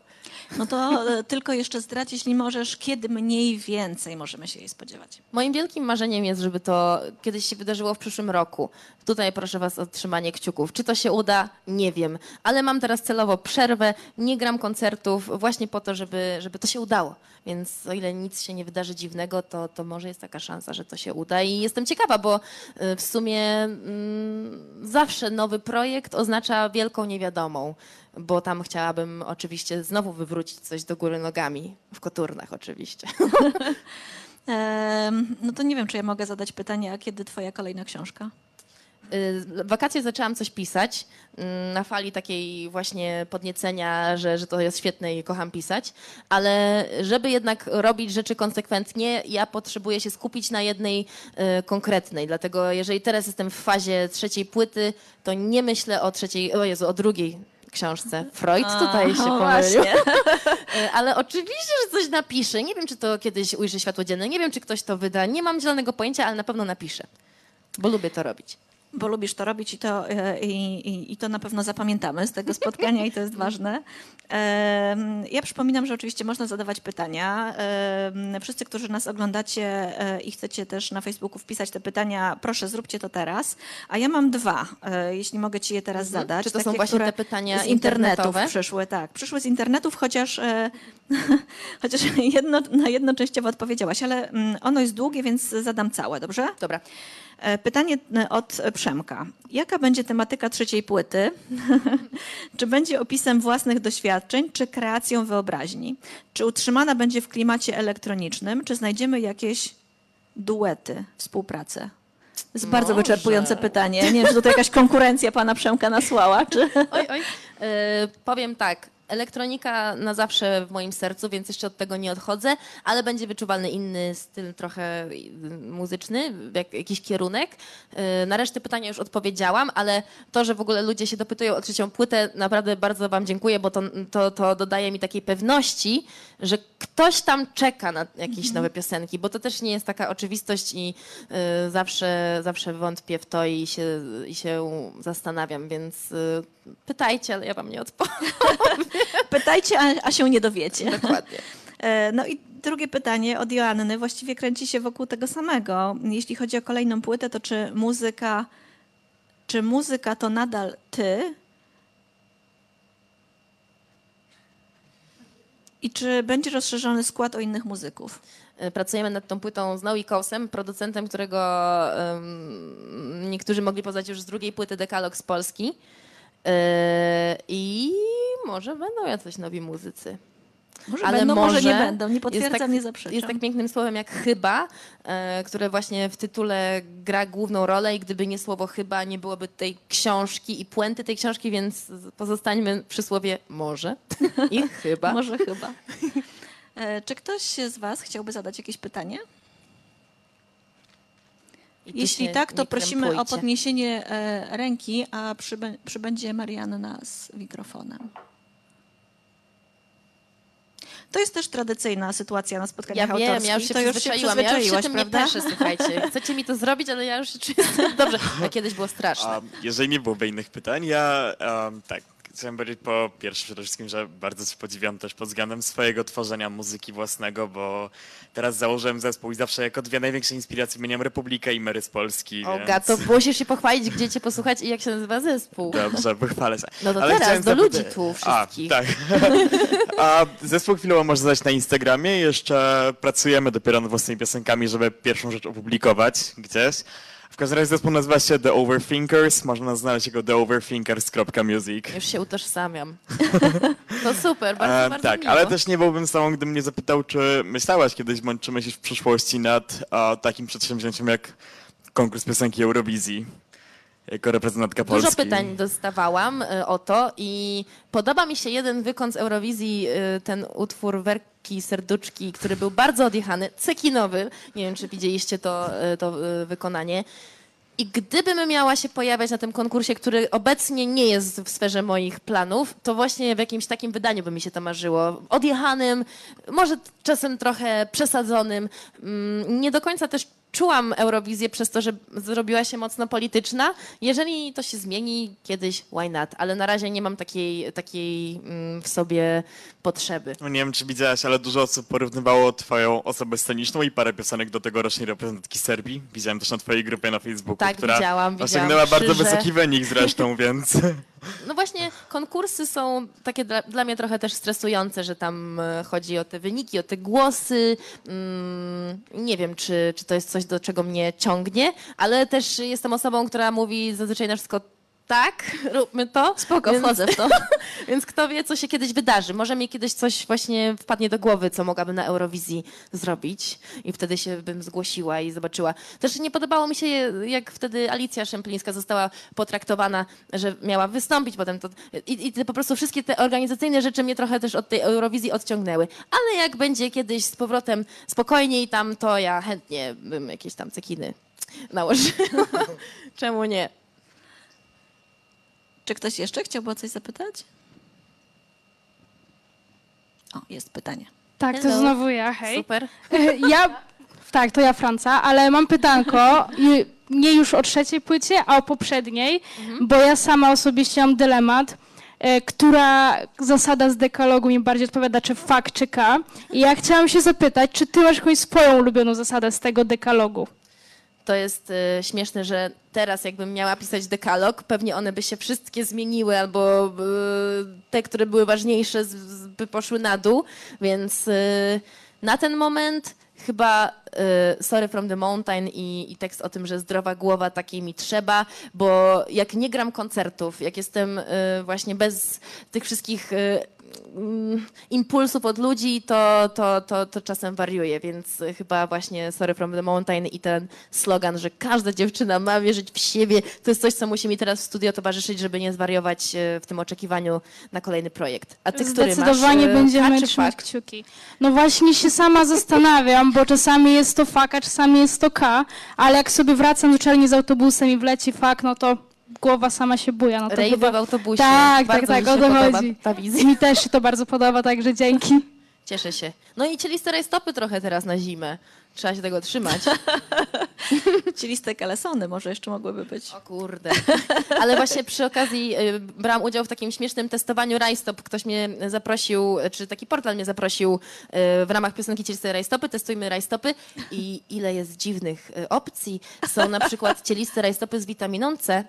No to e, tylko jeszcze zdradź, jeśli możesz, kiedy mniej więcej możemy się jej spodziewać. Moim wielkim marzeniem jest, żeby to kiedyś się wydarzyło w przyszłym roku. Tutaj proszę Was o trzymanie kciuków. Czy to się uda? Nie wiem. Ale mam teraz celowo przerwę, nie gram koncertów właśnie po to, żeby, żeby to się udało. Więc o ile nic się nie wydarzy dziwnego, to, to może jest taka szansa, że to się uda. I jestem ciekawa, bo e, w sumie mm, zawsze nowy projekt oznacza wielką niewiadomą, bo tam chciałabym oczywiście znowu wywrócić coś do góry nogami, w koturnach oczywiście. no to nie wiem, czy ja mogę zadać pytanie, a kiedy twoja kolejna książka? Y, wakacje zaczęłam coś pisać mm, na fali takiej właśnie podniecenia, że, że to jest świetne i kocham pisać, ale żeby jednak robić rzeczy konsekwentnie, ja potrzebuję się skupić na jednej y, konkretnej. Dlatego jeżeli teraz jestem w fazie trzeciej płyty, to nie myślę o trzeciej, o Jezu, o drugiej książce. Freud tutaj się pomylił. Y, ale oczywiście, że coś napiszę. Nie wiem, czy to kiedyś ujrzy światło dzienne. Nie wiem, czy ktoś to wyda. Nie mam zielonego pojęcia, ale na pewno napiszę. Bo lubię to robić bo lubisz to robić i to, e, i, i, i, to na pewno zapamiętamy z tego spotkania i to jest ważne. Ja przypominam, że oczywiście można zadawać pytania. Wszyscy, którzy nas oglądacie e, i chcecie też na Facebooku wpisać te pytania, proszę zróbcie to teraz. A ja mam dwa, e, jeśli mogę ci je teraz mhm. zadać. Czy to są właśnie te pytania z internetów przyszły? Tak, przyszły z internetów, chociaż, chociaż jedno, na jedno częściowo odpowiedziałaś, ale mm, ono jest długie, więc zadam całe, dobrze? Dobra. E, pytanie e, od Przemka. Jaka będzie tematyka trzeciej płyty? czy będzie opisem własnych doświadczeń, czy kreacją wyobraźni? Czy utrzymana będzie w klimacie elektronicznym, czy znajdziemy jakieś duety, współpracę? To jest Może. bardzo wyczerpujące pytanie. Nie wiem, czy to jakaś konkurencja pana Przemka nasłała, czy... Oj, oj. Yy, powiem tak elektronika na zawsze w moim sercu, więc jeszcze od tego nie odchodzę, ale będzie wyczuwalny inny styl trochę y, muzyczny, jak, jakiś kierunek. Y, na resztę pytania już odpowiedziałam, ale to, że w ogóle ludzie się dopytują o trzecią płytę, naprawdę bardzo wam dziękuję, bo to, to, to dodaje mi takiej pewności, że ktoś tam czeka na jakieś nowe piosenki, bo to też nie jest taka oczywistość i y, zawsze, zawsze wątpię w to i się, i się zastanawiam, więc pytajcie, ale ja wam nie odpowiem. Pytajcie, a, a się nie dowiecie. Dokładnie. E, no i drugie pytanie od Joanny właściwie kręci się wokół tego samego. Jeśli chodzi o kolejną płytę, to czy muzyka, czy muzyka to nadal ty? I czy będzie rozszerzony skład o innych muzyków? E, Pracujemy nad tą płytą z Noe Kosem, producentem, którego em, niektórzy mogli poznać już z drugiej płyty Dekalog z Polski. E, I może będą jacyś nowi muzycy. Może Ale będą, może, nie może będą. Nie potwierdzam, tak- nie zaprzeczam. Jest tak pięknym słowem jak chyba, e, które właśnie w tytule gra główną rolę i gdyby nie słowo chyba, nie byłoby tej książki i puenty tej książki, więc pozostańmy przy słowie może i chyba. Może chyba. E, Czy ktoś z Was chciałby zadać jakieś pytanie? Jeśli tak, to prosimy o krępujcie. podniesienie e, ręki, a przybę- przybędzie Marianna z mikrofonem. To jest też tradycyjna sytuacja na spotkaniach Ja wiem, autorskich. ja już się to już się przyzwyczaiłam, ja już się tym nie prawda? peszę, słuchajcie. Chcecie mi to zrobić, ale ja już się czuję dobrze. A kiedyś było straszne. A jeżeli nie byłoby innych pytań, ja em, tak, chciałem powiedzieć po pierwsze przede wszystkim, że bardzo Cię podziwiam też pod względem swojego tworzenia muzyki własnego, bo teraz założyłem zespół i zawsze jako dwie największe inspiracje wymieniam Republikę i Mary z Polski. O, więc... gato, musisz się pochwalić, gdzie cię posłuchać i jak się nazywa zespół. Dobrze, pochwalę się. No to Ale teraz, do ludzi tu A, wszystkich. tak. A zespół chwilowo można znaleźć na Instagramie. Jeszcze pracujemy dopiero nad własnymi piosenkami, żeby pierwszą rzecz opublikować gdzieś. W każdym razie zespół nazywa się The Overthinkers. Można znaleźć jego theoverthinkers.music. Już się utożsamiam. To super, bardzo, E, bardzo tak, miło. ale też nie byłbym sobą, gdybym nie zapytał, czy myślałaś kiedyś, bądź czy myślisz w przyszłości nad a, takim przedsięwzięciem jak konkurs piosenki Eurowizji jako reprezentantka Polski. Dużo pytań dostawałam y, o to i podoba mi się jeden wykon z Eurowizji, y, ten utwór Werki Serduczki, który był bardzo odjechany, cekinowy. Nie wiem, czy widzieliście to, y, to wykonanie. I gdybym miała się pojawiać na tym konkursie, który obecnie nie jest w sferze moich planów, to właśnie w jakimś takim wydaniu by mi się to marzyło. Odjechanym, może czasem trochę przesadzonym. Mm, Nie do końca też czułam Eurowizję przez to, że zrobiła się mocno polityczna. Jeżeli to się zmieni kiedyś, why not? Ale na razie nie mam takiej, takiej mm, w sobie potrzeby. No nie wiem, czy widziałaś, ale dużo osób porównywało twoją osobę sceniczną i parę piosenek do tegorocznej reprezentantki Serbii. Widziałem też na twojej grupie na Facebooku, Tak, która widziałam, widziałam. osiągnęła bardzo Krzyże. wysoki wynik zresztą, więc... No właśnie, konkursy są takie dla, dla mnie trochę też stresujące, że tam e, chodzi o te wyniki, o te głosy. Mm, nie wiem, czy, czy to jest coś, do czego mnie ciągnie, ale też jestem osobą, która mówi zazwyczaj na wszystko tak, róbmy to. Spoko, Więc- wchodzę w to. Więc kto wie, co się kiedyś wydarzy. Może mi kiedyś coś właśnie wpadnie do głowy, co mogłabym na Eurowizji zrobić i wtedy się bym zgłosiła i zobaczyła. Też nie podobało mi się, jak wtedy Alicja Szemplińska została potraktowana, że miała wystąpić potem. To, i, I te po prostu wszystkie te organizacyjne rzeczy mnie trochę też od tej Eurowizji odciągnęły. Ale jak będzie kiedyś z powrotem spokojniej tam, to ja chętnie bym jakieś tam cekiny nałożyła. Czemu nie? Czy ktoś jeszcze chciałby o coś zapytać? O, jest pytanie. Tak, to Hello. znowu ja, hej. Super. Ja, tak, to ja Franca, ale mam pytanko, nie już o trzeciej płycie, a o poprzedniej, bo ja sama osobiście mam dylemat, e, która zasada z dekalogu mi bardziej odpowiada, czy fak, czy K. I ja chciałam się zapytać, czy ty masz jakąś swoją ulubioną zasadę z tego dekalogu? To jest e, śmieszne, że teraz jakbym miała pisać dekalog, pewnie one by się wszystkie zmieniły, albo e, te, które były ważniejsze, by poszły na dół. Więc e, na ten moment chyba Sorry from the Mountain i, i tekst o tym, że zdrowa głowa takiej mi trzeba, bo jak nie gram koncertów, jak jestem właśnie bez tych wszystkich impulsów od ludzi, to, to, to, to czasem wariuje, więc chyba właśnie Sorry from the Mountain i ten slogan, że każda dziewczyna ma wierzyć w siebie, to jest coś, co musi mi teraz w studio towarzyszyć, żeby nie zwariować y, w tym oczekiwaniu na kolejny projekt. A ty, który Zdecydowanie masz? y, będziemy trzymać kciuki. No właśnie się sama zastanawiam, bo czasami jest to fak, a czasami jest to K, ale jak sobie wracam z uczelni z autobusem i wleci fak, no to głowa sama się buja. No to Rejwy chyba... w autobusie. Tak, Bardzo tak, tak, mi o to chodzi. ta wizja. Mi też się to bardzo podoba, także dzięki. Cieszę się. No i cieliste rajstopy trochę teraz na zimę. Trzeba się tego trzymać. Cieliste kalesony może jeszcze mogłyby być. O kurde. Ale właśnie przy okazji y, brałam udział w takim śmiesznym testowaniu rajstop. Ktoś mnie zaprosił, czy taki portal mnie zaprosił y, w ramach piosenki Cieliste rajstopy, testujmy rajstopy i ile jest dziwnych y, opcji. Są na przykład cieliste rajstopy z witaminą C.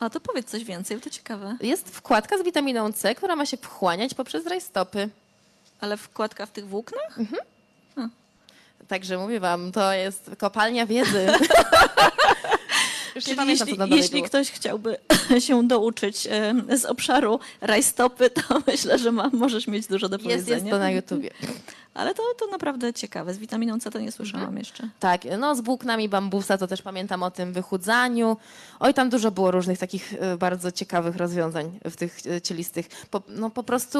A to powiedz coś więcej, bo to ciekawe. Jest wkładka z witaminą C, która ma się wchłaniać poprzez rajstopy. Ale wkładka w tych włóknach? Także mówię wam, to jest kopalnia wiedzy. Już Czyli pamiętam, jeśli, jeśli ktoś chciałby się douczyć z obszaru rajstopy, to myślę, że ma, możesz mieć dużo do Jest, powiedzenia. jest to na YouTubie. Ale to, to naprawdę ciekawe. Z witaminą C to nie słyszałam Mhm. jeszcze. Tak, no z włóknami bambusa to też pamiętam o tym wychudzaniu. Oj, tam dużo było różnych takich e, bardzo ciekawych rozwiązań w tych e, cielistych. Po, no po prostu,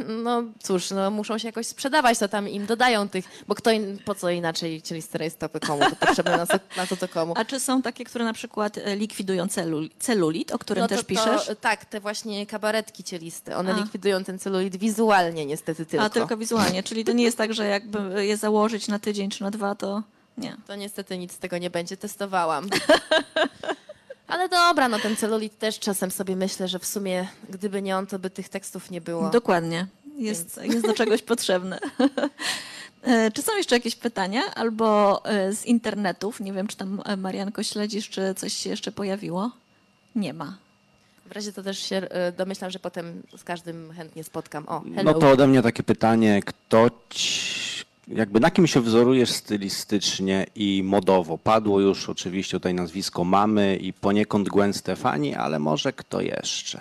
e, no cóż, no muszą się jakoś sprzedawać, to tam im dodają tych, bo kto, in, po co inaczej cieliste rajstopy komu, to potrzebne na, co- na to to komu. A czy są takie, które na przykład likwidują celul, celulit, o którym No to, też piszesz? To, tak, te właśnie kabaretki cieliste, one A. likwidują ten celulit wizualnie niestety tylko. A tylko wizualnie, czyli to nie jest tak, że jakby je założyć na tydzień czy na dwa, to nie. To niestety nic z tego nie będzie, testowałam. Ale dobra, no ten celulit też czasem sobie myślę, że w sumie gdyby nie on, to by tych tekstów nie było. Dokładnie. Jest, jest do czegoś potrzebny. E, Czy są jeszcze jakieś pytania albo e, z internetów? Nie wiem, czy tam e, Marianko śledzisz, czy coś się jeszcze pojawiło? Nie ma. W razie to też się e, domyślam, że potem z każdym chętnie spotkam. O, hello. No to ode mnie takie pytanie, kto ci, jakby na kim się wzorujesz stylistycznie i modowo? Padło już oczywiście tutaj nazwisko mamy i poniekąd Gwen Stefani, ale może kto jeszcze?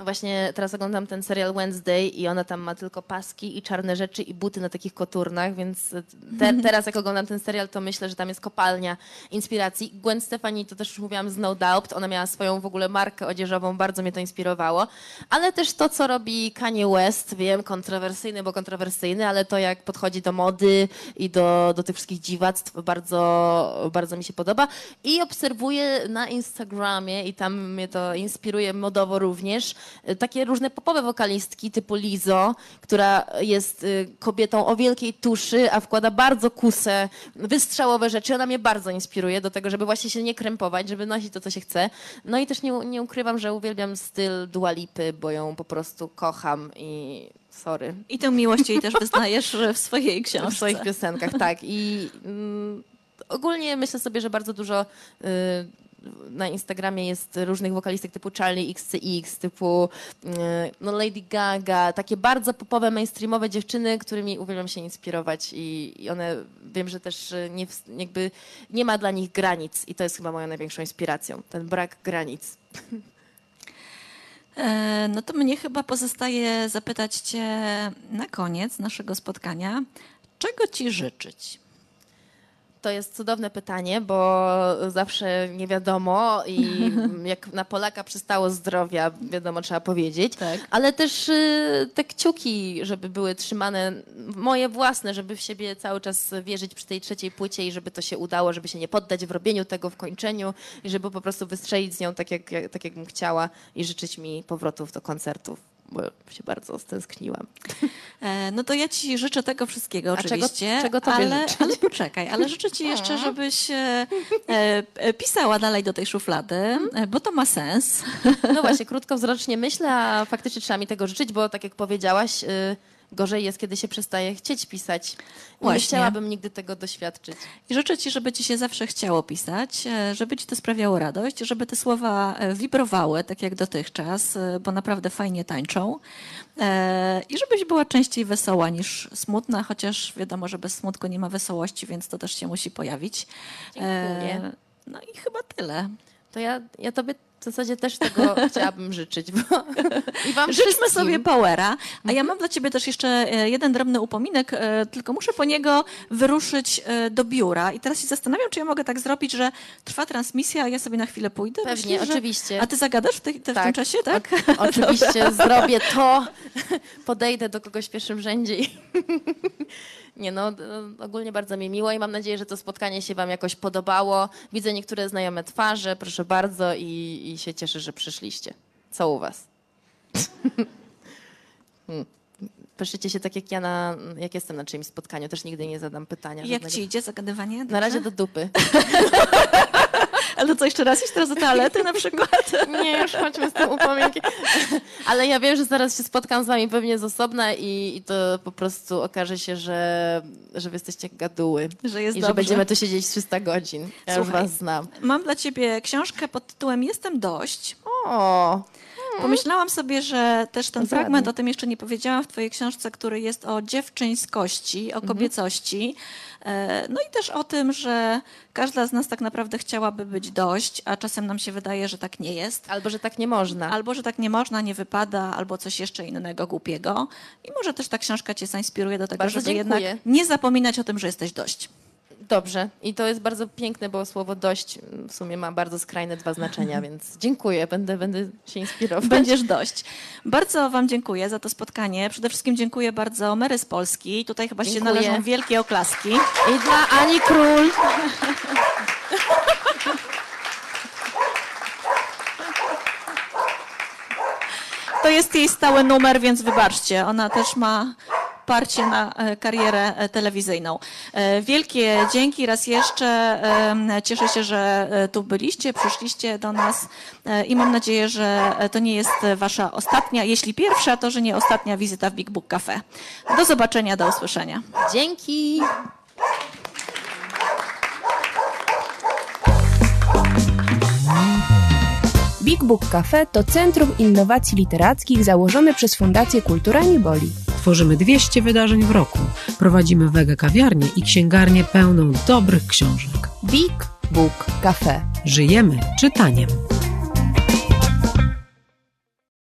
No właśnie teraz oglądam ten serial Wednesday i ona tam ma tylko paski i czarne rzeczy i buty na takich koturnach, więc te, teraz jak oglądam ten serial, to myślę, że tam jest kopalnia inspiracji. Gwen Stefani, to też już mówiłam z No Doubt, ona miała swoją w ogóle markę odzieżową, bardzo mnie to inspirowało, ale też to, co robi Kanye West, wiem, kontrowersyjny, bo kontrowersyjny, ale to jak podchodzi do mody i do, do tych wszystkich dziwactw, bardzo, bardzo mi się podoba. I obserwuję na Instagramie i tam mnie to inspiruje modowo również, takie różne popowe wokalistki typu Lizo, która jest y, kobietą o wielkiej tuszy, a wkłada bardzo kusę, wystrzałowe rzeczy. Ona mnie bardzo inspiruje do tego, żeby właśnie się nie krępować, żeby nosić to, co się chce. No i też nie, nie ukrywam, że uwielbiam styl Dua Lipy, bo ją po prostu kocham i sorry. I tę miłość jej też wyznajesz w swojej książce. W swoich piosenkach, tak. I mm, ogólnie myślę sobie, że bardzo dużo y, na Instagramie jest różnych wokalistek typu Charlie XCX, typu y, no Lady Gaga, takie bardzo popowe, mainstreamowe dziewczyny, którymi uwielbiam się inspirować i, i one, wiem, że też y, nie, jakby nie ma dla nich granic i to jest chyba moją największą inspiracją, ten brak granic. E, No to mnie chyba pozostaje zapytać Cię na koniec naszego spotkania, czego Ci życzyć? To jest cudowne pytanie, bo zawsze nie wiadomo i jak na Polaka przystało zdrowia, wiadomo, trzeba powiedzieć. Tak. Ale też y, te kciuki, żeby były trzymane, moje własne, żeby w siebie cały czas wierzyć przy tej trzeciej płycie i żeby to się udało, żeby się nie poddać w robieniu tego, w kończeniu i żeby po prostu wystrzelić z nią tak, jak, tak, jak bym chciała i życzyć mi powrotów do koncertów, bo się bardzo stęskniłam. E, No to ja Ci życzę tego wszystkiego A czego- oczywiście, czego tobie ale, ale poczekaj, ale życzę Ci jeszcze, żebyś e, e, pisała dalej do tej szuflady, bo to ma sens. No właśnie, krótkowzrocznie myślę, a faktycznie trzeba mi tego życzyć, bo tak jak powiedziałaś, y, gorzej jest, kiedy się przestaje chcieć pisać. Nie Właśnie. chciałabym nigdy tego doświadczyć. I życzę Ci, żeby Ci się zawsze chciało pisać, e, żeby Ci to sprawiało radość, żeby te słowa e, wibrowały, tak jak dotychczas, e, bo naprawdę fajnie tańczą. I żebyś była częściej wesoła niż smutna, chociaż wiadomo, że bez smutku nie ma wesołości, więc to też się musi pojawić. Dziękuję. No i chyba tyle. To ja, ja tobie w zasadzie też tego chciałabym życzyć. Bo... I wam Życzmy wszystkim. sobie powera. A ja mam dla ciebie też jeszcze e, jeden drobny upominek, e, tylko muszę po niego wyruszyć e, do biura. I teraz się zastanawiam, czy ja mogę tak zrobić, że trwa transmisja, a ja sobie na chwilę pójdę. Pewnie, że- oczywiście. A ty zagadasz w, tej, te, w tym czasie, tak? O, oczywiście zrobię to, podejdę do kogoś w pierwszym rzędzie. Nie no, ogólnie bardzo mi miło i mam nadzieję, że to spotkanie się wam jakoś podobało. Widzę niektóre znajome twarze, proszę bardzo i, i się cieszę, że przyszliście. Co u was? Hmm. Się tak jak ja, na, jak jestem na czyimś spotkaniu, też nigdy nie zadam pytania. Jak żadnego. ci idzie zagadywanie? Na razie Dobrze? do dupy. Ale co, jeszcze raz iść teraz do toalety na przykład? Nie, już chodźmy z tym upominkiem. Ale ja wiem, że zaraz się spotkam z wami pewnie z osobna i, i to po prostu okaże się, że, że wy jesteście gaduły. Że jest I dobrze. że będziemy tu siedzieć 300 godzin. Ja już Słuchaj. was znam. Mam dla ciebie książkę pod tytułem Jestem dość. O, Pomyślałam sobie, że też ten fragment, o tym jeszcze nie powiedziałam w twojej książce, który jest o dziewczyńskości, o kobiecości. E, No i też o tym, że każda z nas tak naprawdę chciałaby być dość, a czasem nam się wydaje, że tak nie jest. Albo, że tak nie można. Albo, że tak nie można, nie wypada, albo coś jeszcze innego głupiego. I może też ta książka cię zainspiruje do tego, Bardzo żeby dziękuję. jednak nie zapominać o tym, że jesteś dość. Dobrze. I to jest bardzo piękne, bo słowo dość w sumie ma bardzo skrajne dwa znaczenia, więc dziękuję. Będę, będę się inspirować. Będziesz dość. Bardzo Wam dziękuję za to spotkanie. Przede wszystkim dziękuję bardzo Mary z Polski. Tutaj chyba się Dziękuję. należą wielkie oklaski. I dla Ani Król. To jest jej stały numer, więc wybaczcie. Ona też ma parcie na e, karierę e, telewizyjną. E, Wielkie dzięki raz jeszcze. Cieszę się, że tu byliście, przyszliście do nas i mam nadzieję, że to nie jest wasza ostatnia, jeśli pierwsza, to że nie ostatnia wizyta w Big Book Cafe. Do zobaczenia, do usłyszenia. Dzięki. Big Book Cafe to Centrum Innowacji Literackich założone przez Fundację Kultura Nie Boli. Tworzymy 200 wydarzeń w roku. Prowadzimy wege kawiarnię i księgarnię pełną dobrych książek. Big Book Cafe. Żyjemy czytaniem.